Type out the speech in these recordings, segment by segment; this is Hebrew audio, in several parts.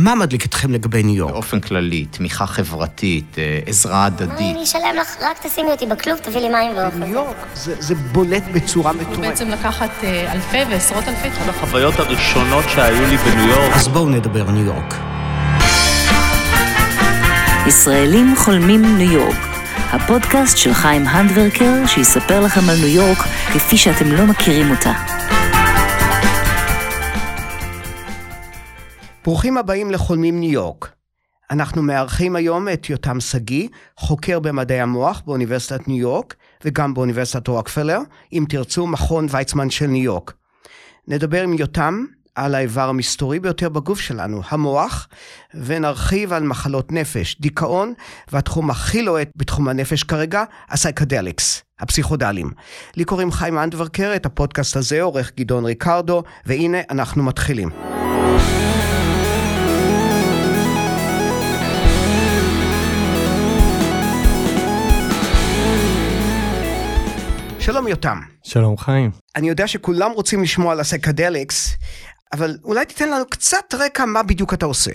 מה מדליק אתכם לגבי ניו יורק? באופן כללי, תמיכה חברתית, אה, עזרה הדדית. אני אשלם לך, רק תשימי אותי בכלוב, תביא לי מים ואוכל. ניו יורק זה, זה בולט בצורה מטורפת. בעצם לקחת אה, אלפי ועשרות אלפי אחת החוויות הראשונות שהיו לי בניו יורק. אז בואו נדבר ניו יורק. ישראלים חולמים ניו יורק, הפודקאסט של חיים הנדברקר שיספר לכם על ניו יורק כפי שאתם לא מכירים אותה. ברוכים הבאים לחולמים ניו יורק. אנחנו מארחים היום את יותם שגיא, חוקר במדעי המוח באוניברסיטת ניו יורק וגם באוניברסיטת רוקפלר, אם תרצו, מכון ויצמן של ניו יורק. נדבר עם יותם על האיבר המסתורי ביותר בגוף שלנו, המוח, ונרחיב על מחלות נפש, דיכאון, והתחום הכי לוהט בתחום הנפש כרגע, ה psychedelics, הפסיכודלים. לי קוראים חיים אנדברקר, את הפודקאסט הזה עורך גדעון ריקרדו, והנה אנחנו מתחילים. שלום יותם. שלום חיים. אני יודע שכולם רוצים לשמוע על הסקדליקס, אבל אולי תיתן לנו קצת רקע מה בדיוק אתה עושה.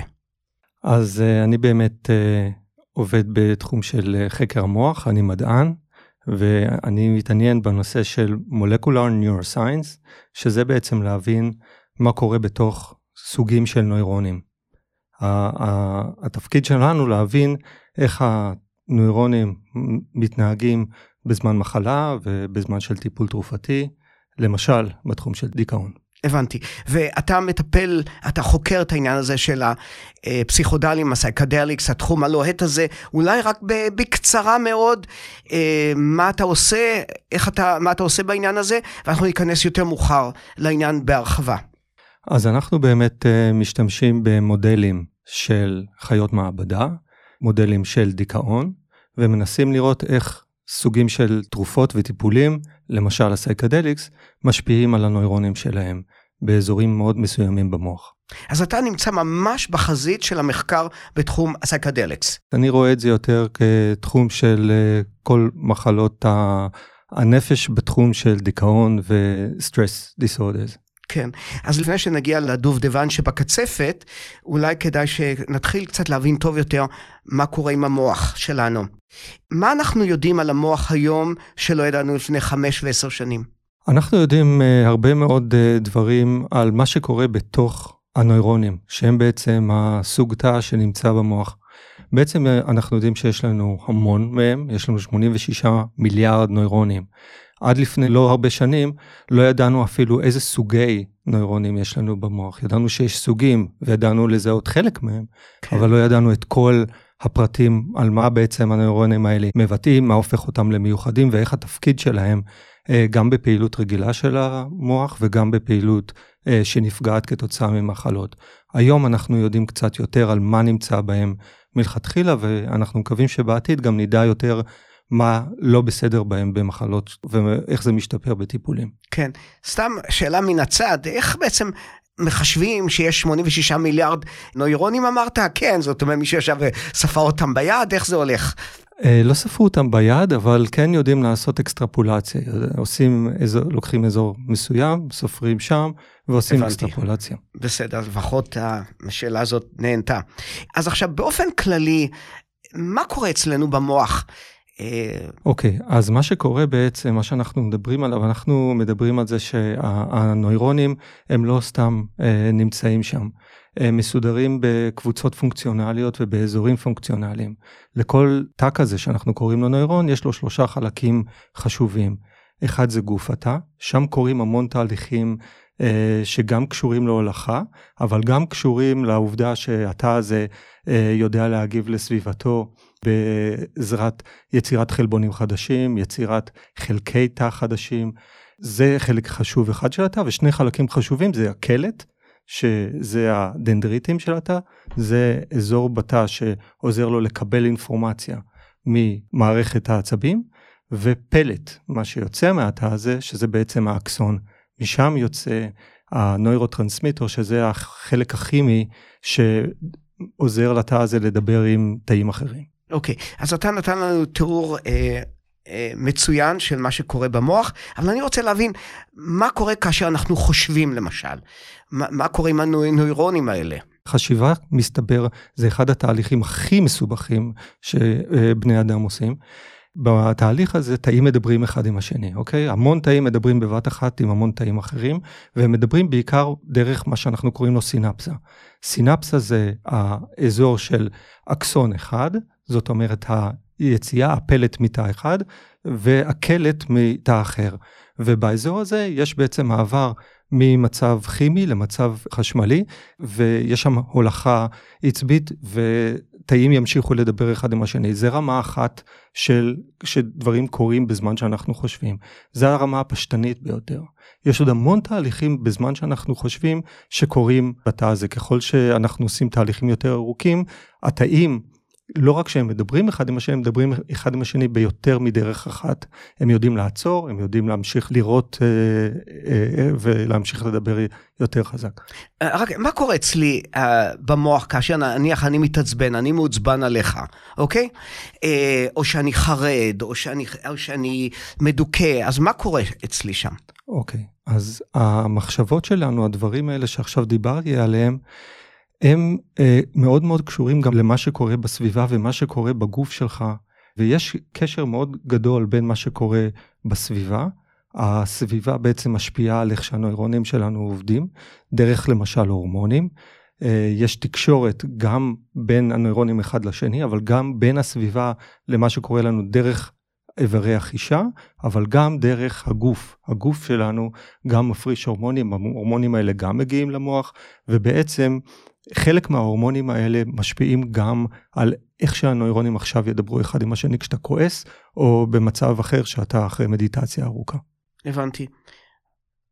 אז uh, אני באמת uh, עובד בתחום של uh, חקר המוח, אני מדען, ואני מתעניין בנושא של מולקולר Neuroscience, שזה בעצם להבין מה קורה בתוך סוגים של נוירונים. התפקיד שלנו להבין איך הנוירונים מתנהגים בזמן מחלה ובזמן של טיפול תרופתי, למשל בתחום של דיכאון. הבנתי. ואתה מטפל, אתה חוקר את העניין הזה של הפסיכודלים, הסייקדליקס, התחום הלוהט הזה, אולי רק בקצרה מאוד, אה, מה אתה עושה, איך אתה, מה אתה עושה בעניין הזה, ואנחנו ניכנס יותר מאוחר לעניין בהרחבה. אז אנחנו באמת אה, משתמשים במודלים של חיות מעבדה, מודלים של דיכאון, ומנסים לראות איך סוגים של תרופות וטיפולים, למשל ה psychedelics, משפיעים על הנוירונים שלהם באזורים מאוד מסוימים במוח. אז אתה נמצא ממש בחזית של המחקר בתחום ה psychedelics. אני רואה את זה יותר כתחום של אה, כל מחלות הנפש בתחום של דיכאון ו stress disorders. כן, אז לפני שנגיע לדובדבן שבקצפת, אולי כדאי שנתחיל קצת להבין טוב יותר מה קורה עם המוח שלנו. מה אנחנו יודעים על המוח היום שלא ידענו לפני חמש ועשר שנים? אנחנו יודעים uh, הרבה מאוד uh, דברים על מה שקורה בתוך הנוירונים, שהם בעצם הסוג תא שנמצא במוח. בעצם uh, אנחנו יודעים שיש לנו המון מהם, יש לנו 86 מיליארד נוירונים. עד לפני לא הרבה שנים לא ידענו אפילו איזה סוגי נוירונים יש לנו במוח. ידענו שיש סוגים וידענו לזהות חלק מהם, כן. אבל לא ידענו את כל הפרטים על מה בעצם הנוירונים האלה מבטאים, מה הופך אותם למיוחדים ואיך התפקיד שלהם אה, גם בפעילות רגילה של המוח וגם בפעילות אה, שנפגעת כתוצאה ממחלות. היום אנחנו יודעים קצת יותר על מה נמצא בהם מלכתחילה ואנחנו מקווים שבעתיד גם נדע יותר מה לא בסדר בהם במחלות ואיך זה משתפר בטיפולים. כן, סתם שאלה מן הצד, איך בעצם מחשבים שיש 86 מיליארד נוירונים אמרת? כן, זאת אומרת מי שישב וספר אותם ביד, איך זה הולך? אה, לא ספרו אותם ביד, אבל כן יודעים לעשות אקסטרפולציה. עושים, אזור, לוקחים אזור מסוים, סופרים שם, ועושים הבנתי. אקסטרפולציה. בסדר, לפחות השאלה הזאת נהנתה. אז עכשיו, באופן כללי, מה קורה אצלנו במוח? אוקיי, okay, אז מה שקורה בעצם, מה שאנחנו מדברים עליו, אנחנו מדברים על זה שהנוירונים הם לא סתם אה, נמצאים שם. הם מסודרים בקבוצות פונקציונליות ובאזורים פונקציונליים. לכל תא כזה שאנחנו קוראים לו נוירון, יש לו שלושה חלקים חשובים. אחד זה גוף התא, שם קורים המון תהליכים אה, שגם קשורים להולכה, אבל גם קשורים לעובדה שהתא הזה אה, יודע להגיב לסביבתו. בעזרת יצירת חלבונים חדשים, יצירת חלקי תא חדשים. זה חלק חשוב אחד של התא, ושני חלקים חשובים זה הקלט, שזה הדנדריטים של התא, זה אזור בתא שעוזר לו לקבל אינפורמציה ממערכת העצבים, ופלט, מה שיוצא מהתא הזה, שזה בעצם האקסון. משם יוצא הנוירוטרנסמיטר, שזה החלק הכימי שעוזר לתא הזה לדבר עם תאים אחרים. אוקיי, okay, אז אתה נתן לנו תיאור אה, אה, מצוין של מה שקורה במוח, אבל אני רוצה להבין מה קורה כאשר אנחנו חושבים למשל. מה, מה קורה עם הנוירונים האלה? חשיבה, מסתבר, זה אחד התהליכים הכי מסובכים שבני אדם עושים. בתהליך הזה תאים מדברים אחד עם השני, אוקיי? המון תאים מדברים בבת אחת עם המון תאים אחרים, והם מדברים בעיקר דרך מה שאנחנו קוראים לו סינפסה. סינפסה זה האזור של אקסון אחד, זאת אומרת היציאה, הפלט מתא אחד, והקלט מתא אחר. ובאזור הזה יש בעצם מעבר ממצב כימי למצב חשמלי, ויש שם הולכה עצבית, ותאים ימשיכו לדבר אחד עם השני. זה רמה אחת של שדברים קורים בזמן שאנחנו חושבים. זה הרמה הפשטנית ביותר. יש עוד המון תהליכים בזמן שאנחנו חושבים שקורים בתא הזה. ככל שאנחנו עושים תהליכים יותר ארוכים, התאים לא רק שהם מדברים אחד עם השני, הם מדברים אחד עם השני ביותר מדרך אחת. הם יודעים לעצור, הם יודעים להמשיך לראות אה, אה, אה, ולהמשיך לדבר יותר חזק. אה, רק מה קורה אצלי אה, במוח כאשר נניח אני מתעצבן, אני מעוצבן עליך, אוקיי? אה, או שאני חרד, או שאני, או שאני מדוכא, אז מה קורה אצלי שם? אוקיי, אז המחשבות שלנו, הדברים האלה שעכשיו דיברתי עליהם, הם אה, מאוד מאוד קשורים גם למה שקורה בסביבה ומה שקורה בגוף שלך, ויש קשר מאוד גדול בין מה שקורה בסביבה, הסביבה בעצם משפיעה על איך שהנוירונים שלנו עובדים, דרך למשל הורמונים. אה, יש תקשורת גם בין הנוירונים אחד לשני, אבל גם בין הסביבה למה שקורה לנו דרך איברי החישה, אבל גם דרך הגוף. הגוף שלנו גם מפריש הורמונים, ההורמונים האלה גם מגיעים למוח, ובעצם חלק מההורמונים האלה משפיעים גם על איך שהנוירונים עכשיו ידברו אחד עם השני כשאתה כועס, או במצב אחר שאתה אחרי מדיטציה ארוכה. הבנתי.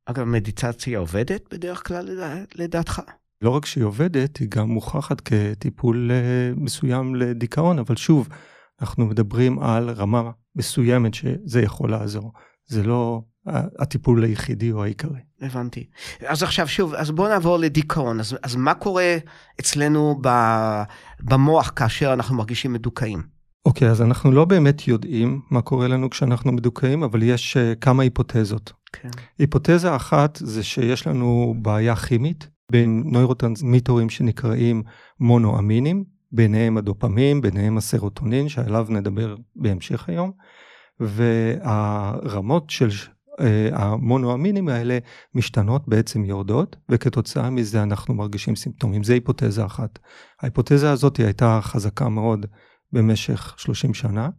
אגב, מדיטציה עובדת בדרך כלל לדעתך? לא רק שהיא עובדת, היא גם מוכחת כטיפול אה, מסוים לדיכאון, אבל שוב, אנחנו מדברים על רמה מסוימת שזה יכול לעזור. זה לא הטיפול היחידי או העיקרי. הבנתי. אז עכשיו שוב, אז בואו נעבור לדיכאון. אז, אז מה קורה אצלנו ב, במוח כאשר אנחנו מרגישים מדוכאים? אוקיי, okay, אז אנחנו לא באמת יודעים מה קורה לנו כשאנחנו מדוכאים, אבל יש uh, כמה היפותזות. כן. היפותזה אחת זה שיש לנו בעיה כימית בין נוירוטרנסמיטורים שנקראים מונואמינים, ביניהם הדופמין, ביניהם הסרוטונין, שעליו נדבר בהמשך היום, והרמות של המונואמינים האלה משתנות, בעצם יורדות, וכתוצאה מזה אנחנו מרגישים סימפטומים. זו היפותזה אחת. ההיפותזה הזאת הייתה חזקה מאוד במשך 30 שנה,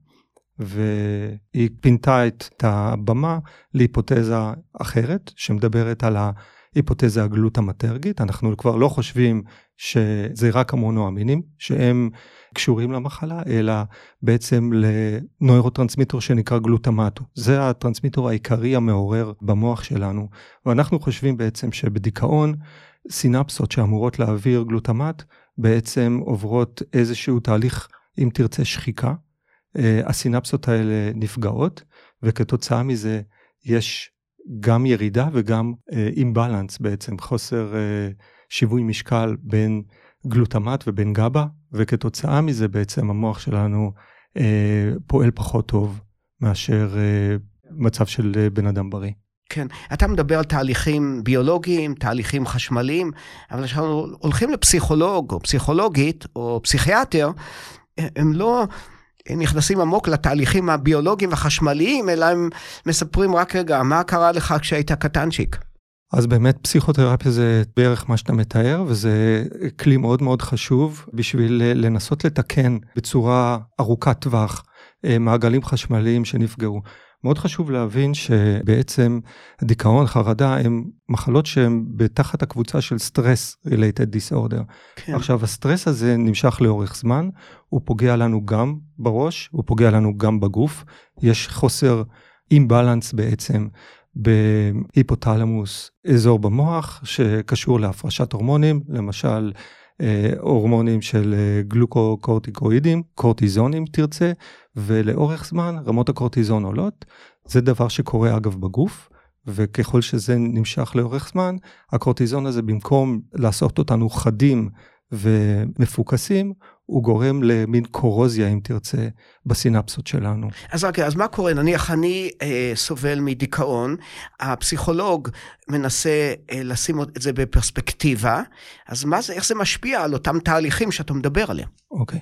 והיא פינתה את הבמה להיפותזה אחרת, שמדברת על ההיפותזה הגלוטמטרגית. אנחנו כבר לא חושבים שזה רק המונואמינים, שהם קשורים למחלה, אלא בעצם לנוירוטרנסמיטור שנקרא גלוטמטו. זה הטרנסמיטור העיקרי המעורר במוח שלנו, ואנחנו חושבים בעצם שבדיכאון, סינפסות שאמורות להעביר גלוטמט, בעצם עוברות איזשהו תהליך, אם תרצה, שחיקה. אה, הסינפסות האלה נפגעות, וכתוצאה מזה יש גם ירידה וגם אימבלנס אה, בעצם, חוסר אה, שיווי משקל בין גלוטמט ובין גבה, וכתוצאה מזה בעצם המוח שלנו אה, פועל פחות טוב מאשר אה, מצב של אה, בן אדם בריא. כן, אתה מדבר על תהליכים ביולוגיים, תהליכים חשמליים, אבל כשאנחנו הולכים לפסיכולוג או פסיכולוגית או פסיכיאטר, הם לא נכנסים עמוק לתהליכים הביולוגיים והחשמליים, אלא הם מספרים רק רגע, מה קרה לך כשהיית קטנצ'יק? אז באמת פסיכותרפיה זה בערך מה שאתה מתאר, וזה כלי מאוד מאוד חשוב בשביל לנסות לתקן בצורה ארוכת טווח אה, מעגלים חשמליים שנפגעו. מאוד חשוב להבין שבעצם דיכאון, חרדה, הם מחלות שהן בתחת הקבוצה של stress related disorder. כן. עכשיו, הסטרס הזה נמשך לאורך זמן, הוא פוגע לנו גם בראש, הוא פוגע לנו גם בגוף. יש חוסר אימבלנס בעצם בהיפותלמוס, אזור במוח שקשור להפרשת הורמונים, למשל אה, הורמונים של אה, גלוקוקורטיקואידים, קורטיזונים תרצה, ולאורך זמן רמות הקורטיזון עולות. זה דבר שקורה אגב בגוף, וככל שזה נמשך לאורך זמן, הקורטיזון הזה במקום לעשות אותנו חדים ומפוקסים, הוא גורם למין קורוזיה, אם תרצה, בסינפסות שלנו. אז רק, אז מה קורה? נניח אני אה, סובל מדיכאון, הפסיכולוג מנסה אה, לשים את זה בפרספקטיבה, אז מה זה, איך זה משפיע על אותם תהליכים שאתה מדבר עליהם? אוקיי,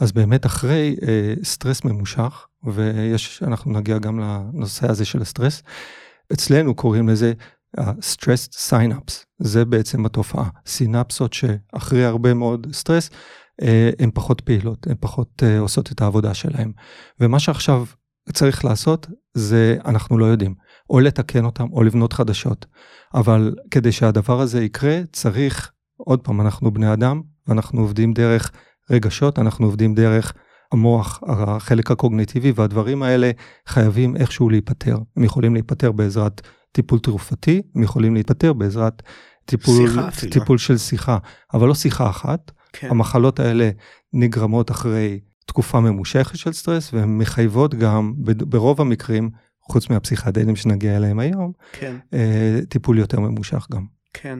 אז באמת אחרי אה, סטרס ממושך, ויש, אנחנו נגיע גם לנושא הזה של הסטרס, אצלנו קוראים לזה uh, stressed synapse, זה בעצם התופעה, סינפסות שאחרי הרבה מאוד סטרס, הן פחות פעילות, הן פחות אה, עושות את העבודה שלהן. ומה שעכשיו צריך לעשות זה אנחנו לא יודעים, או לתקן אותם או לבנות חדשות. אבל כדי שהדבר הזה יקרה צריך, עוד פעם, אנחנו בני אדם ואנחנו עובדים דרך רגשות, אנחנו עובדים דרך המוח, החלק הקוגניטיבי, והדברים האלה חייבים איכשהו להיפטר. הם יכולים להיפטר בעזרת טיפול תרופתי, הם יכולים להיפטר בעזרת טיפול, טיפול של שיחה, אבל לא שיחה אחת. כן. המחלות האלה נגרמות אחרי תקופה ממושכת של סטרס, והן מחייבות גם, ברוב המקרים, חוץ מהפסיכדלים שנגיע אליהם היום, כן. אה, טיפול יותר ממושך גם. כן.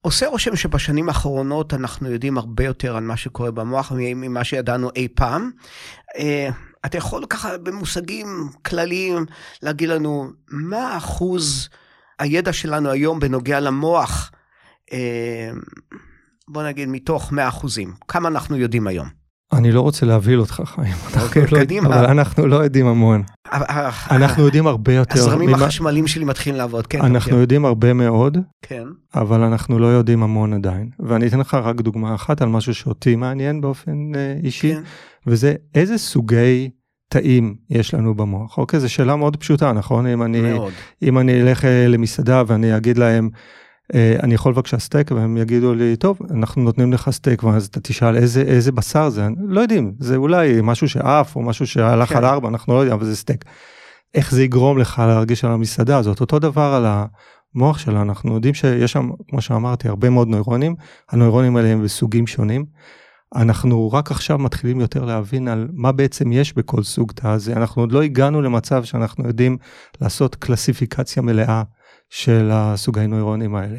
עושה רושם שבשנים האחרונות אנחנו יודעים הרבה יותר על מה שקורה במוח ממה שידענו אי פעם. אה, אתה יכול ככה במושגים כלליים להגיד לנו מה אחוז הידע שלנו היום בנוגע למוח, אה, בוא נגיד מתוך 100 אחוזים, כמה אנחנו יודעים היום? אני לא רוצה להבהיל אותך חיים, אוקיי, לא, קדימה. אבל אנחנו לא יודעים המון. אנחנו יודעים הרבה יותר. הזרמים ממה... החשמליים שלי מתחילים לעבוד, כן. אנחנו כן. יודעים הרבה מאוד, כן. אבל אנחנו לא יודעים המון עדיין. ואני אתן לך רק דוגמה אחת על משהו שאותי מעניין באופן אישי, כן. וזה איזה סוגי תאים יש לנו במוח. אוקיי, זו שאלה מאוד פשוטה, נכון? אם אני, מאוד. אם אני אלך אה, למסעדה ואני אגיד להם, אה, אני יכול בבקשה סטייק? והם יגידו לי טוב אנחנו נותנים לך סטייק. ואז אתה תשאל איזה איזה בשר זה? לא יודעים זה אולי משהו שעף או משהו שהלך כן. על ארבע אנחנו לא יודעים אבל זה סטייק. איך זה יגרום לך להרגיש על המסעדה הזאת? אותו דבר על המוח שלנו אנחנו יודעים שיש שם כמו שאמרתי הרבה מאוד נוירונים. הנוירונים האלה הם בסוגים שונים. אנחנו רק עכשיו מתחילים יותר להבין על מה בעצם יש בכל סוג תא הזה. אנחנו עוד לא הגענו למצב שאנחנו יודעים לעשות קלסיפיקציה מלאה של הסוגי נוירונים האלה.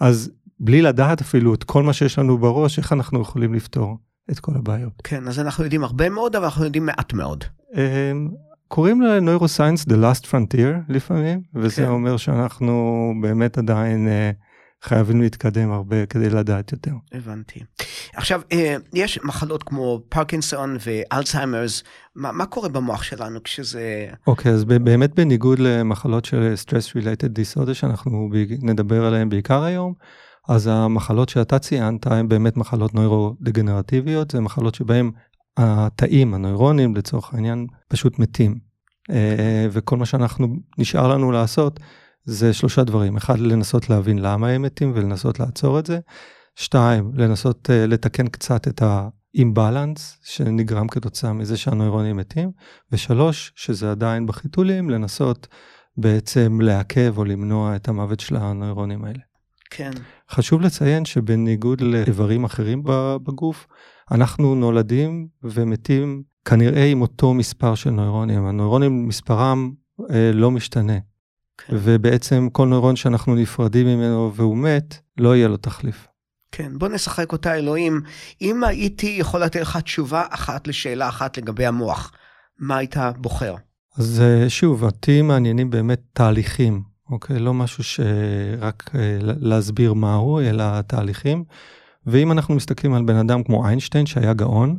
אז בלי לדעת אפילו את כל מה שיש לנו בראש, איך אנחנו יכולים לפתור את כל הבעיות. כן, אז אנחנו יודעים הרבה מאוד, אבל אנחנו יודעים מעט מאוד. אמ, קוראים לנוירוסיינס The Last Frontier לפעמים, וזה כן. אומר שאנחנו באמת עדיין uh, חייבים להתקדם הרבה כדי לדעת יותר. הבנתי. עכשיו, אה, יש מחלות כמו פרקינסון ואלצהיימרס, מה, מה קורה במוח שלנו כשזה... אוקיי, okay, אז באמת בניגוד למחלות של stress related disorder שאנחנו נדבר עליהן בעיקר היום, אז המחלות שאתה ציינת הן באמת מחלות נוירו-דגנרטיביות, זה מחלות שבהן התאים, הנוירונים לצורך העניין, פשוט מתים. אה, וכל מה שאנחנו, נשאר לנו לעשות, זה שלושה דברים. אחד, לנסות להבין למה הם מתים ולנסות לעצור את זה. שתיים, לנסות uh, לתקן קצת את האימבלנס שנגרם כתוצאה מזה שהנוירונים מתים. ושלוש, שזה עדיין בחיתולים, לנסות בעצם לעכב או למנוע את המוות של הנוירונים האלה. כן. חשוב לציין שבניגוד לאיברים אחרים בגוף, אנחנו נולדים ומתים כנראה עם אותו מספר של נוירונים. הנוירונים, מספרם אה, לא משתנה. כן. ובעצם כל נוירון שאנחנו נפרדים ממנו והוא מת, לא יהיה לו תחליף. כן, בוא נשחק אותה אלוהים. אם הייתי יכול לתת לך תשובה אחת לשאלה אחת לגבי המוח, מה היית בוחר? אז אה, שוב, אותי מעניינים באמת תהליכים, אוקיי? לא משהו שרק אה, להסביר מהו, אלא תהליכים. ואם אנחנו מסתכלים על בן אדם כמו איינשטיין שהיה גאון,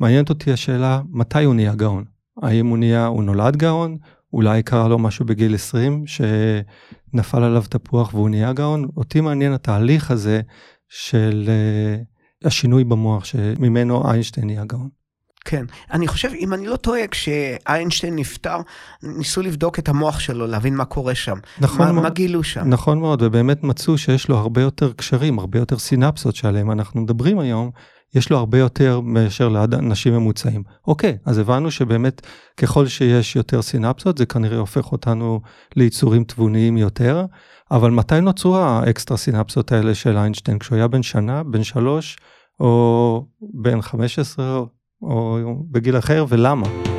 מעניינת אותי השאלה מתי הוא נהיה גאון. האם הוא נהיה, הוא נולד גאון, אולי קרה לו משהו בגיל 20 שנפל עליו תפוח והוא נהיה גאון. אותי מעניין התהליך הזה של uh, השינוי במוח שממנו איינשטיין נהיה גאון. כן, אני חושב, אם אני לא טועה, כשאיינשטיין נפטר, ניסו לבדוק את המוח שלו, להבין מה קורה שם. נכון מה, מאוד. מה גילו שם? נכון מאוד, ובאמת מצאו שיש לו הרבה יותר קשרים, הרבה יותר סינפסות שעליהם אנחנו מדברים היום, יש לו הרבה יותר מאשר לאנשים ממוצעים. אוקיי, אז הבנו שבאמת ככל שיש יותר סינפסות זה כנראה הופך אותנו ליצורים תבוניים יותר, אבל מתי נוצרו האקסטרה סינפסות האלה של איינשטיין? כשהוא היה בן שנה, בן שלוש, או בן 15, או בגיל אחר, ולמה?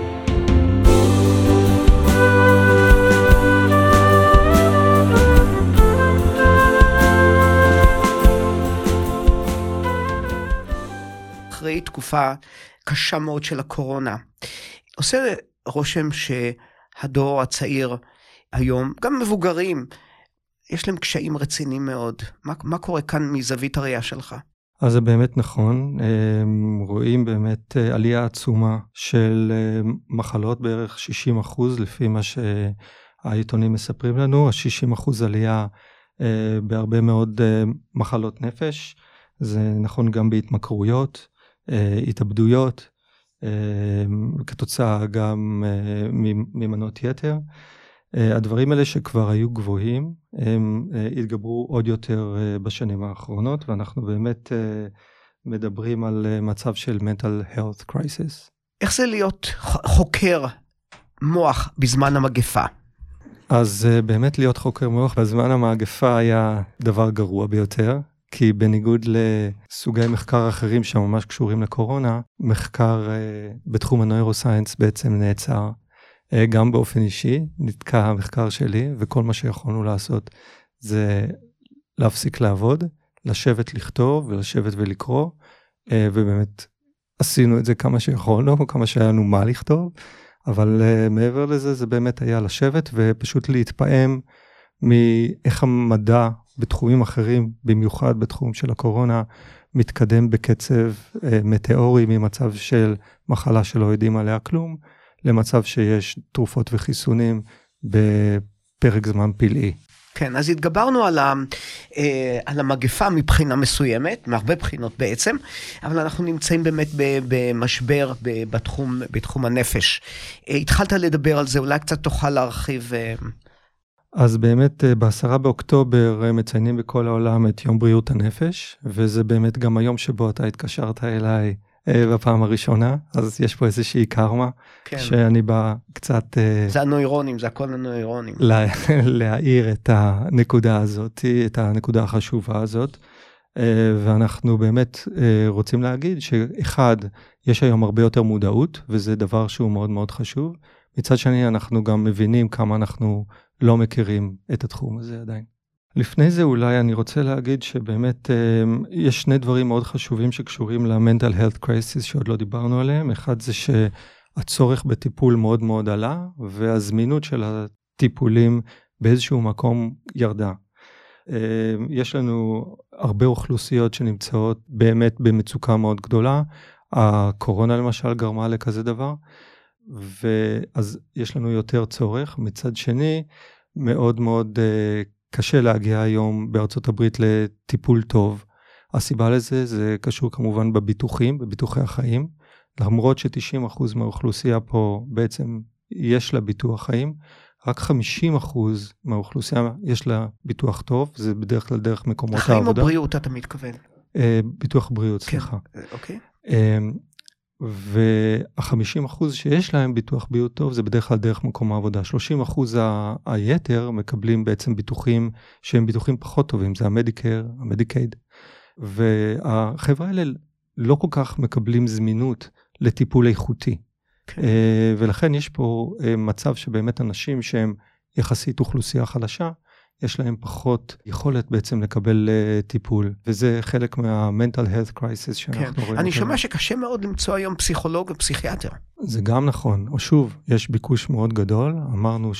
אחרי תקופה קשה מאוד של הקורונה. עושה רושם שהדור הצעיר היום, גם מבוגרים, יש להם קשיים רציניים מאוד. מה, מה קורה כאן מזווית הראייה שלך? אז זה באמת נכון, רואים באמת אה, עלייה עצומה של אה, מחלות, בערך 60 אחוז, לפי מה שהעיתונים מספרים לנו, ה-60 אחוז עלייה אה, בהרבה מאוד מחלות נפש, זה נכון גם בהתמכרויות, התאבדויות, כתוצאה גם ממנות יתר. אה, הדברים האלה שכבר היו גבוהים, הם אה, התגברו עוד יותר אה, בשנים האחרונות, ואנחנו באמת מדברים על מצב של mental health crisis. איך זה להיות חוקר מוח בזמן המגפה? אז באמת להיות חוקר מוח בזמן המגפה היה דבר גרוע ביותר, כי בניגוד לסוגי מחקר אחרים שממש קשורים לקורונה, מחקר בתחום הנוירוסיינס בעצם נעצר. אה, גם באופן אישי, נתקע המחקר שלי, וכל מה שיכולנו לעשות זה להפסיק לעבוד, לשבת לכתוב ולשבת ולקרוא, אה, ובאמת עשינו את זה כמה שיכולנו, כמה שהיה לנו מה לכתוב, אבל אה, מעבר לזה זה באמת היה לשבת ופשוט להתפעם מאיך המדע בתחומים אחרים, במיוחד בתחום של הקורונה, מתקדם בקצב מטאורי ממצב של מחלה שלא יודעים עליה כלום, למצב שיש תרופות וחיסונים בפרק זמן פלאי. כן, אז התגברנו על, ה, אה, על המגפה מבחינה מסוימת, מהרבה בחינות בעצם, אבל אנחנו נמצאים באמת במשבר בתחום, בתחום הנפש. אה, התחלת לדבר על זה, אולי קצת תוכל להרחיב. אה... אז באמת אה, בעשרה באוקטובר אה, מציינים בכל העולם את יום בריאות הנפש, וזה באמת גם היום שבו אתה התקשרת אליי אה, בפעם הראשונה, אז יש פה איזושהי קרמה, כן. שאני בא קצת... זה הנוירונים, זה הכל הנוירונים. לה, להאיר את הנקודה הזאת, את הנקודה החשובה הזאת. ואנחנו באמת רוצים להגיד שאחד, יש היום הרבה יותר מודעות, וזה דבר שהוא מאוד מאוד חשוב. מצד שני, אנחנו גם מבינים כמה אנחנו לא מכירים את התחום הזה עדיין. לפני זה אולי אני רוצה להגיד שבאמת אמ, יש שני דברים מאוד חשובים שקשורים ל-mental health crisis שעוד לא דיברנו עליהם. אחד זה שהצורך בטיפול מאוד מאוד עלה, והזמינות של הטיפולים באיזשהו מקום ירדה. אמ, יש לנו הרבה אוכלוסיות שנמצאות באמת במצוקה מאוד גדולה. הקורונה למשל גרמה לכזה דבר, ואז יש לנו יותר צורך. מצד שני, מאוד מאוד uh, קשה להגיע היום בארצות הברית לטיפול טוב. הסיבה לזה זה קשור כמובן בביטוחים, בביטוחי החיים. למרות ש-90% מהאוכלוסייה פה בעצם יש לה ביטוח חיים, רק 50% מהאוכלוסייה יש לה ביטוח טוב, זה בדרך כלל דרך מקומות העבודה. חיים או בריאות אתה מתכוון? Uh, ביטוח בריאות, כן, סליחה. אוקיי. Uh, וה-50 אחוז שיש להם ביטוח בריאות טוב זה בדרך כלל דרך מקום העבודה. 30 אחוז היתר מקבלים בעצם ביטוחים שהם ביטוחים פחות טובים, זה המדיקר, המדיקייד. והחבר'ה האלה לא כל כך מקבלים זמינות לטיפול איכותי. כן. אה, ולכן יש פה אה, מצב שבאמת אנשים שהם יחסית אוכלוסייה חלשה, יש להם פחות יכולת בעצם לקבל uh, טיפול, וזה חלק מה-mental health crisis שאנחנו כן. רואים. אני שומע שקשה מאוד למצוא היום פסיכולוג ופסיכיאטר. זה גם נכון, או שוב, יש ביקוש מאוד גדול, אמרנו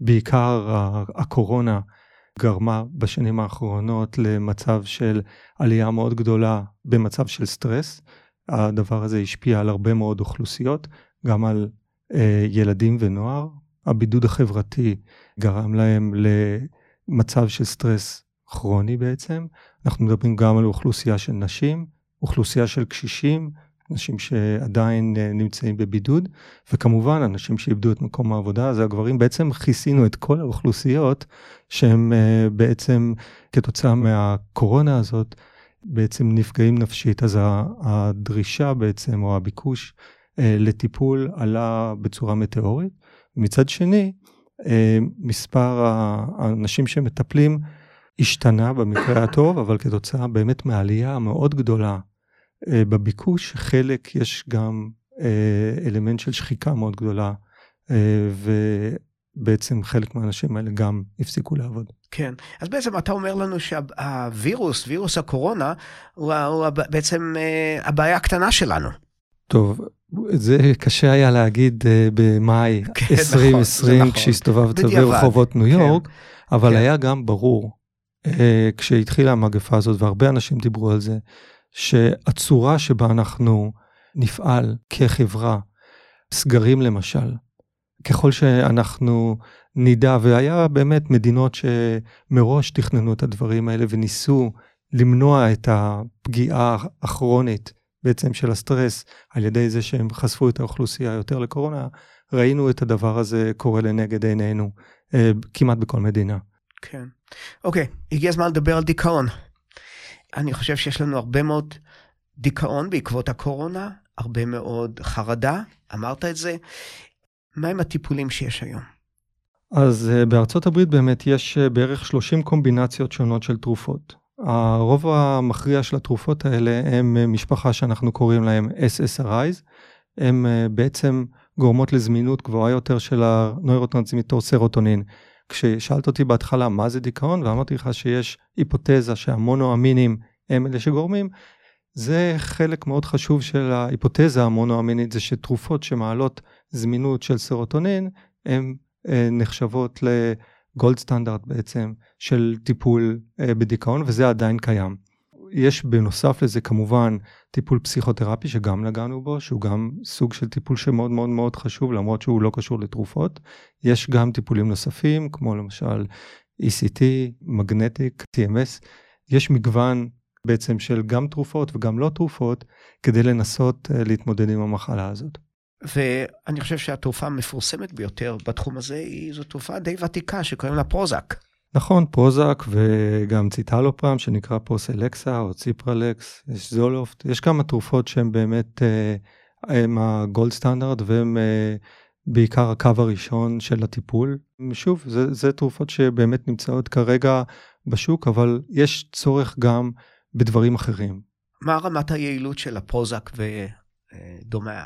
שבעיקר הקורונה גרמה בשנים האחרונות למצב של עלייה מאוד גדולה במצב של סטרס. הדבר הזה השפיע על הרבה מאוד אוכלוסיות, גם על uh, ילדים ונוער, הבידוד החברתי גרם להם למצב של סטרס כרוני בעצם. אנחנו מדברים גם על אוכלוסייה של נשים, אוכלוסייה של קשישים, אנשים שעדיין אה, נמצאים בבידוד, וכמובן אנשים שאיבדו את מקום העבודה, זה הגברים. בעצם כיסינו את כל האוכלוסיות שהם אה, בעצם כתוצאה מהקורונה הזאת, בעצם נפגעים נפשית. אז הדרישה בעצם, או הביקוש אה, לטיפול עלה בצורה מטאורית. מצד שני, אה, מספר האנשים שמטפלים השתנה במקרה הטוב, אבל כתוצאה באמת מהעלייה המאוד גדולה אה, בביקוש, חלק יש גם אה, אלמנט של שחיקה מאוד גדולה, ובעצם חלק מהאנשים האלה גם הפסיקו לעבוד. כן, אז בעצם אתה אומר לנו שהווירוס, וירוס הקורונה, הוא, הוא בעצם הבעיה הקטנה שלנו. טוב, זה קשה היה להגיד uh, במאי כן, 2020 נכון, כשהסתובבת נכון. ברחובות ניו כן. יורק, כן, אבל כן. היה גם ברור uh, כשהתחילה המגפה הזאת, והרבה אנשים דיברו על זה, שהצורה שבה אנחנו נפעל כחברה, סגרים למשל, ככל שאנחנו נדע, והיה באמת מדינות שמראש תכננו את הדברים האלה וניסו למנוע את הפגיעה הכרונית בעצם של הסטרס על ידי זה שהם חשפו את האוכלוסייה יותר לקורונה, ראינו את הדבר הזה קורה לנגד עינינו אה, כמעט בכל מדינה. כן. אוקיי, הגיע הזמן לדבר על דיכאון. אני חושב שיש לנו הרבה מאוד דיכאון בעקבות הקורונה, הרבה מאוד חרדה, אמרת את זה. מהם הטיפולים שיש היום? אז uh, בארצות הברית באמת יש uh, בערך 30 קומבינציות שונות של תרופות. הרוב המכריע של התרופות האלה הם uh, משפחה שאנחנו קוראים להם SSRIs, הם uh, בעצם גורמות לזמינות גבוהה יותר של הנוירוטרנסמיטור סרוטונין. כששאלת אותי בהתחלה מה זה דיכאון ואמרתי לך שיש היפותזה שהמונואמינים הם אלה שגורמים, זה חלק מאוד חשוב של ההיפותזה המונואמינית, זה שתרופות שמעלות זמינות של סרוטונין, הן אה, נחשבות לגולד סטנדרט בעצם של טיפול אה, בדיכאון, וזה עדיין קיים. יש בנוסף לזה כמובן טיפול פסיכותרפי שגם נגענו בו, שהוא גם סוג של טיפול שמאוד מאוד מאוד חשוב, למרות שהוא לא קשור לתרופות. יש גם טיפולים נוספים, כמו למשל ECT, מגנטיק, TMS. יש מגוון בעצם של גם תרופות וגם לא תרופות, כדי לנסות אה, להתמודד עם המחלה הזאת. ואני חושב שהתרופה המפורסמת ביותר בתחום הזה היא זו תרופה די ותיקה שקוראים לה פרוזק. נכון, פרוזק וגם ציטלופרם שנקרא פרוסלקסה או ציפרלקס, יש זולופט, יש כמה תרופות שהן באמת אה, הם הגולד סטנדרט והן אה, בעיקר הקו הראשון של הטיפול. שוב, זה, זה תרופות שבאמת נמצאות כרגע בשוק, אבל יש צורך גם בדברים אחרים. מה רמת היעילות של הפרוזק ודומיה?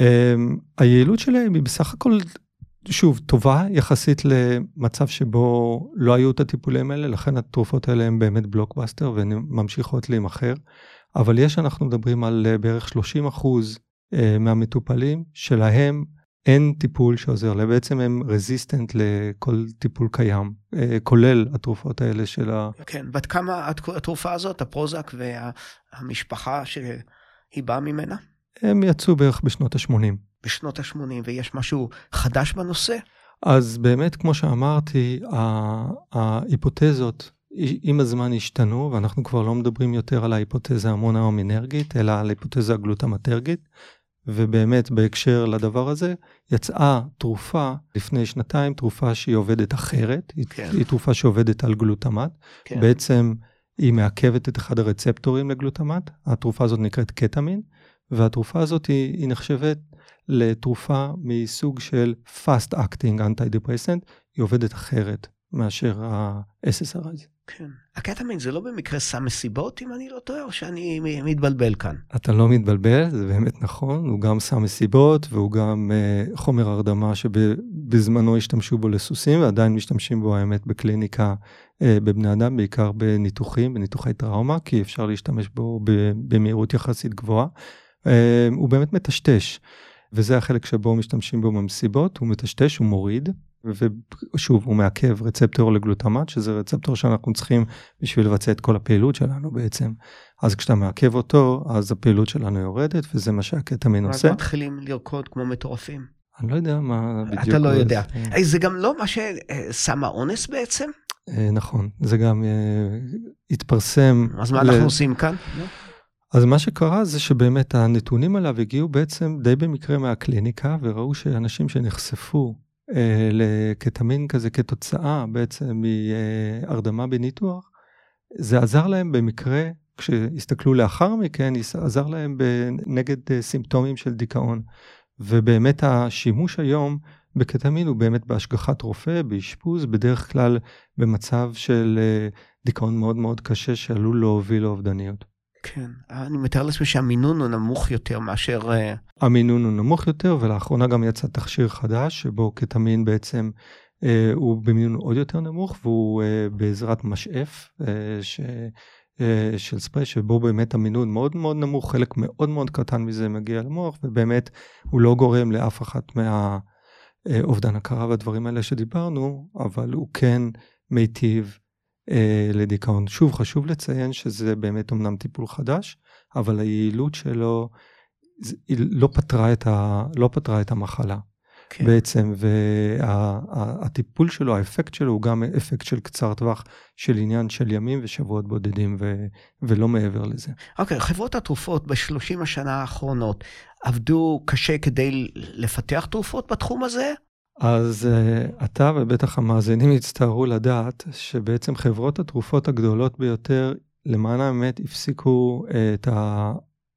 Um, היעילות שלהם היא בסך הכל, שוב, טובה יחסית למצב שבו לא היו את הטיפולים האלה, לכן התרופות האלה הן באמת בלוקבאסטר והן ממשיכות להימכר. אבל יש, אנחנו מדברים על בערך 30 אחוז uh, מהמטופלים שלהם אין טיפול שעוזר להם, בעצם הם רזיסטנט לכל טיפול קיים, uh, כולל התרופות האלה של ה... כן, בת כמה התרופה הזאת, הפרוזק והמשפחה שהיא באה ממנה? הם יצאו בערך בשנות ה-80. בשנות ה-80, ויש משהו חדש בנושא? אז באמת, כמו שאמרתי, ההיפותזות עם הזמן השתנו, ואנחנו כבר לא מדברים יותר על ההיפותזה המונאומינרגית, אלא על ההיפותזה הגלוטמטרגית. ובאמת בהקשר לדבר הזה, יצאה תרופה לפני שנתיים, תרופה שהיא עובדת אחרת, כן. היא תרופה שעובדת על גלוטמט. כן. בעצם היא מעכבת את אחד הרצפטורים לגלוטמט, התרופה הזאת נקראת קטמין, והתרופה הזאת היא, היא נחשבת לתרופה מסוג של fast acting antidepressant, היא עובדת אחרת מאשר ה-SSRIs. כן. הקטמין זה לא במקרה סם מסיבות, אם אני לא טועה, או שאני מתבלבל כאן? אתה לא מתבלבל, זה באמת נכון, הוא גם סם מסיבות, והוא גם uh, חומר הרדמה שבזמנו השתמשו בו לסוסים, ועדיין משתמשים בו, האמת, בקליניקה uh, בבני אדם, בעיקר בניתוחים, בניתוחי טראומה, כי אפשר להשתמש בו במהירות יחסית גבוהה. אה, הוא באמת מטשטש, וזה החלק שבו משתמשים בו במסיבות, הוא מטשטש, הוא מוריד, ושוב, הוא מעכב רצפטור לגלוטמט, שזה רצפטור שאנחנו צריכים בשביל לבצע את כל הפעילות שלנו בעצם. אז כשאתה מעכב אותו, אז הפעילות שלנו יורדת, וזה מה שהקטמין עושה. ואז מתחילים לרקוד כמו מטורפים. אני לא יודע מה בדיוק. אתה לא יודע. זה. זה גם לא מה שסם האונס בעצם? אה, נכון, זה גם אה, התפרסם. אז מה אנחנו עושים כאן? אז מה שקרה זה שבאמת הנתונים עליו הגיעו בעצם די במקרה מהקליניקה, וראו שאנשים שנחשפו אה, לקטמין כזה כתוצאה בעצם מהרדמה בניתוח, זה עזר להם במקרה, כשהסתכלו לאחר מכן, עזר להם נגד אה, סימפטומים של דיכאון. ובאמת השימוש היום בקטמין הוא באמת בהשגחת רופא, באשפוז, בדרך כלל במצב של אה, דיכאון מאוד מאוד קשה שעלול להוביל לאובדניות. כן, אני מתאר לעצמי שהמינון הוא נמוך יותר מאשר... אה, המינון הוא נמוך יותר, ולאחרונה גם יצא תכשיר חדש, שבו קטמין בעצם אה, הוא במינון עוד יותר נמוך והוא אה, בעזרת משאף אה, ש... אה, של ספרי שבו באמת המינון מאוד מאוד נמוך, חלק מאוד מאוד קטן מזה מגיע למוח ובאמת הוא לא גורם לאף אחת מהאובדן הכרה והדברים האלה שדיברנו, אבל הוא כן מיטיב אה, לדיכאון. שוב, חשוב לציין שזה באמת אמנם טיפול חדש, אבל היעילות שלו היא לא פתרה את, ה, לא פתרה את המחלה. כן. בעצם, והטיפול וה, שלו, האפקט שלו הוא גם אפקט של קצר טווח, של עניין של ימים ושבועות בודדים, ו, ולא מעבר לזה. אוקיי, okay, חברות התרופות בשלושים השנה האחרונות עבדו קשה כדי לפתח תרופות בתחום הזה? אז uh, אתה ובטח המאזינים יצטערו לדעת שבעצם חברות התרופות הגדולות ביותר, למען האמת, הפסיקו uh, את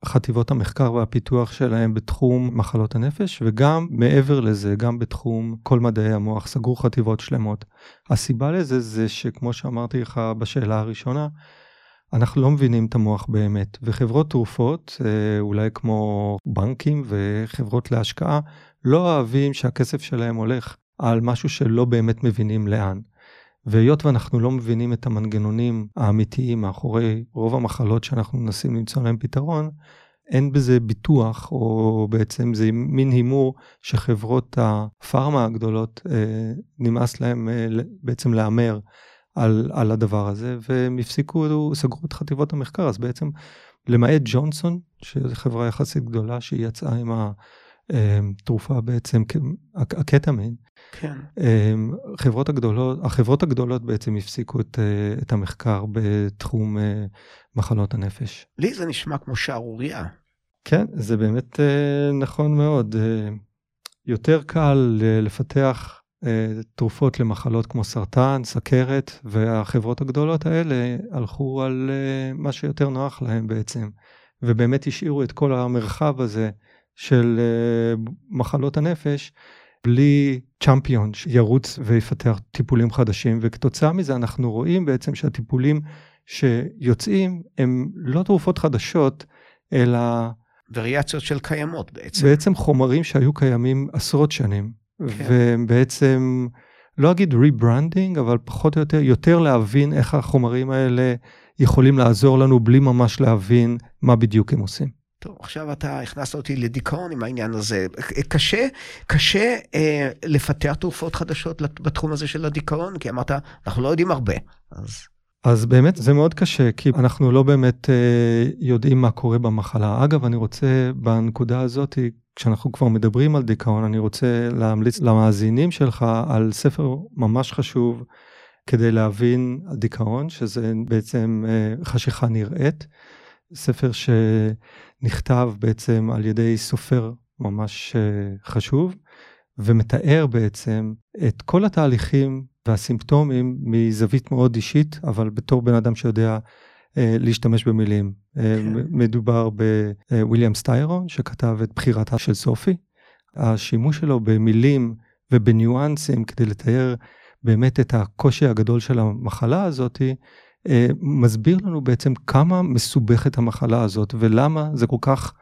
חטיבות המחקר והפיתוח שלהם בתחום מחלות הנפש, וגם מעבר לזה, גם בתחום כל מדעי המוח, סגרו חטיבות שלמות. הסיבה לזה זה שכמו שאמרתי לך בשאלה הראשונה, אנחנו לא מבינים את המוח באמת, וחברות תרופות, אה, אולי כמו בנקים וחברות להשקעה, לא אוהבים שהכסף שלהם הולך על משהו שלא באמת מבינים לאן. והיות ואנחנו לא מבינים את המנגנונים האמיתיים מאחורי רוב המחלות שאנחנו מנסים למצוא להם פתרון, אין בזה ביטוח, או בעצם זה מין הימור שחברות הפארמה הגדולות, אה, נמאס להם אה, בעצם להמר על, על הדבר הזה, והם הפסיקו, סגרו את חטיבות המחקר, אז בעצם למעט ג'ונסון, שזו חברה יחסית גדולה שהיא יצאה עם ה... אמ, בעצם, הקטמין, כן. אמ, חברות הגדולות, החברות הגדולות בעצם הפסיקו את, אה, את המחקר בתחום אה, מחלות הנפש. לי זה נשמע כמו שערורייה. כן, זה באמת אה, נכון מאוד. יותר קל לפתח תרופות למחלות כמו סרטן, סכרת, והחברות הגדולות האלה הלכו על מה שיותר נוח להם בעצם, ובאמת השאירו את כל המרחב הזה. של uh, מחלות הנפש בלי צ'מפיון שירוץ ויפתח טיפולים חדשים וכתוצאה מזה אנחנו רואים בעצם שהטיפולים שיוצאים הם לא תרופות חדשות אלא וריאציות של קיימות בעצם. בעצם חומרים שהיו קיימים עשרות שנים כן. והם בעצם לא אגיד rebranding אבל פחות או יותר יותר להבין איך החומרים האלה יכולים לעזור לנו בלי ממש להבין מה בדיוק הם עושים. טוב, עכשיו אתה הכנסת אותי לדיכאון עם העניין הזה. קשה, קשה אה, לפתח תרופות חדשות בתחום הזה של הדיכאון, כי אמרת, אנחנו לא יודעים הרבה. אז... אז באמת זה מאוד קשה, כי אנחנו לא באמת אה, יודעים מה קורה במחלה. אגב, אני רוצה בנקודה הזאת, כשאנחנו כבר מדברים על דיכאון, אני רוצה להמליץ למאזינים שלך על ספר ממש חשוב כדי להבין על דיכאון, שזה בעצם אה, חשיכה נראית. ספר שנכתב בעצם על ידי סופר ממש אה, חשוב, ומתאר בעצם את כל התהליכים והסימפטומים מזווית מאוד אישית, אבל בתור בן אדם שיודע אה, להשתמש במילים. אה, כן. מדובר בוויליאם סטיירון, שכתב את בחירתה של סופי. השימוש שלו במילים ובניואנסים כדי לתאר באמת את הקושי הגדול של המחלה הזאתי, אה, מסביר לנו בעצם כמה מסובכת המחלה הזאת ולמה זה כל כך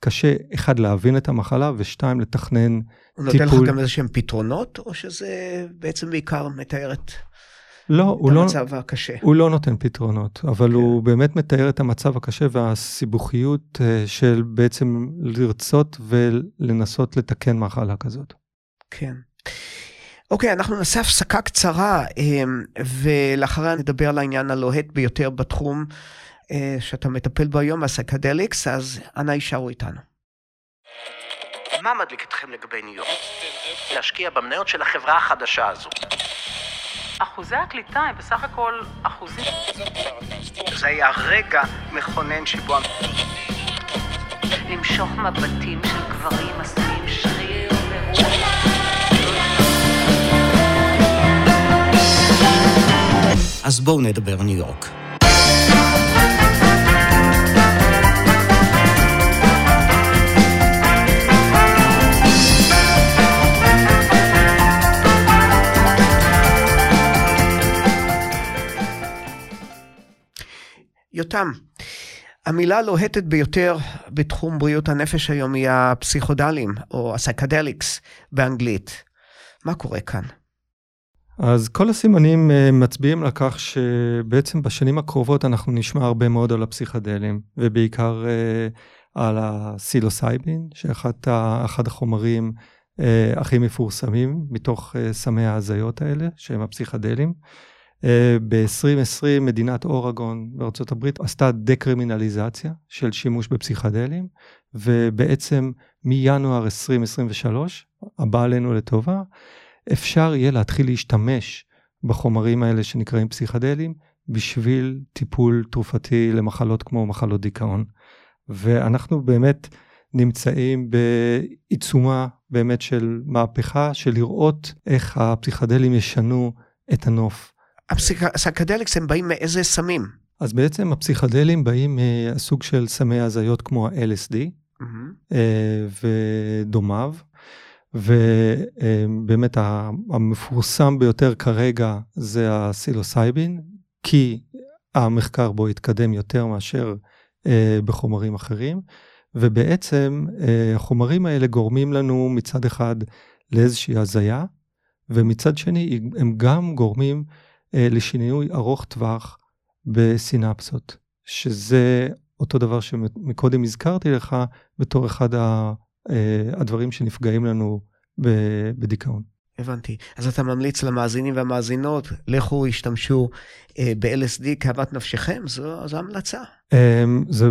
קשה, אחד, להבין את המחלה, ושתיים, לתכנן הוא טיפול. הוא נותן לך גם איזה שהם פתרונות, או שזה בעצם בעיקר מתאר את... לא, הוא לא, המצב הקשה. הוא לא נותן פתרונות, אבל כן. הוא באמת מתאר את המצב הקשה והסיבוכיות אה, של בעצם לרצות ולנסות לתקן מחלה כזאת. כן. אוקיי, אנחנו נעשה הפסקה קצרה, אמ, ולאחריה נדבר על העניין הלוהט ביותר בתחום אה, שאתה מטפל בו היום, הסקדליקס, אז אנא יישארו איתנו. מה מדליק אתכם לגבי ניו יורק? להשקיע במניות של החברה החדשה הזו. אחוזי הקליטה הם בסך הכל אחוזים. זה היה רגע מכונן שבו... למשוך מבטים של גברים עשויים שריר ורוח. אז בואו נדבר ניו יורק. יותם, המילה הלוהטת ביותר בתחום בריאות הנפש היום היא הפסיכודלים, או הסקדליקס באנגלית. מה קורה כאן? אז כל הסימנים אה, מצביעים על כך שבעצם בשנים הקרובות אנחנו נשמע הרבה מאוד על הפסיכדלים, ובעיקר אה, על הסילוסייבין, שאחד החומרים אה, הכי מפורסמים מתוך סמי ההזיות האלה, שהם הפסיכדלים. ב-2020 מדינת אורגון בארצות הברית עשתה דקרימינליזציה של שימוש בפסיכדלים, ובעצם מינואר 2023, הבא עלינו לטובה, אפשר יהיה להתחיל להשתמש בחומרים האלה שנקראים פסיכדלים בשביל טיפול תרופתי למחלות כמו מחלות דיכאון. ואנחנו באמת נמצאים בעיצומה באמת של מהפכה של לראות איך הפסיכדלים ישנו את הנוף. הפסיכדליקס הם באים מאיזה סמים? אז בעצם הפסיכדלים באים מהסוג של סמי הזיות כמו ה-LSD mm-hmm. ודומיו. ובאמת המפורסם ביותר כרגע זה הסילוסייבין, כי המחקר בו התקדם יותר מאשר אה, בחומרים אחרים, ובעצם אה, החומרים האלה גורמים לנו מצד אחד לאיזושהי הזיה, ומצד שני הם גם גורמים אה, לשינוי ארוך טווח בסינפסות, שזה אותו דבר שמקודם הזכרתי לך בתור אחד ה... uh, הדברים שנפגעים לנו בדיכאון. הבנתי. אז אתה ממליץ למאזינים והמאזינות, לכו השתמשו uh, ב-LSD כאוות נפשכם? זו, זו המלצה. Um, זה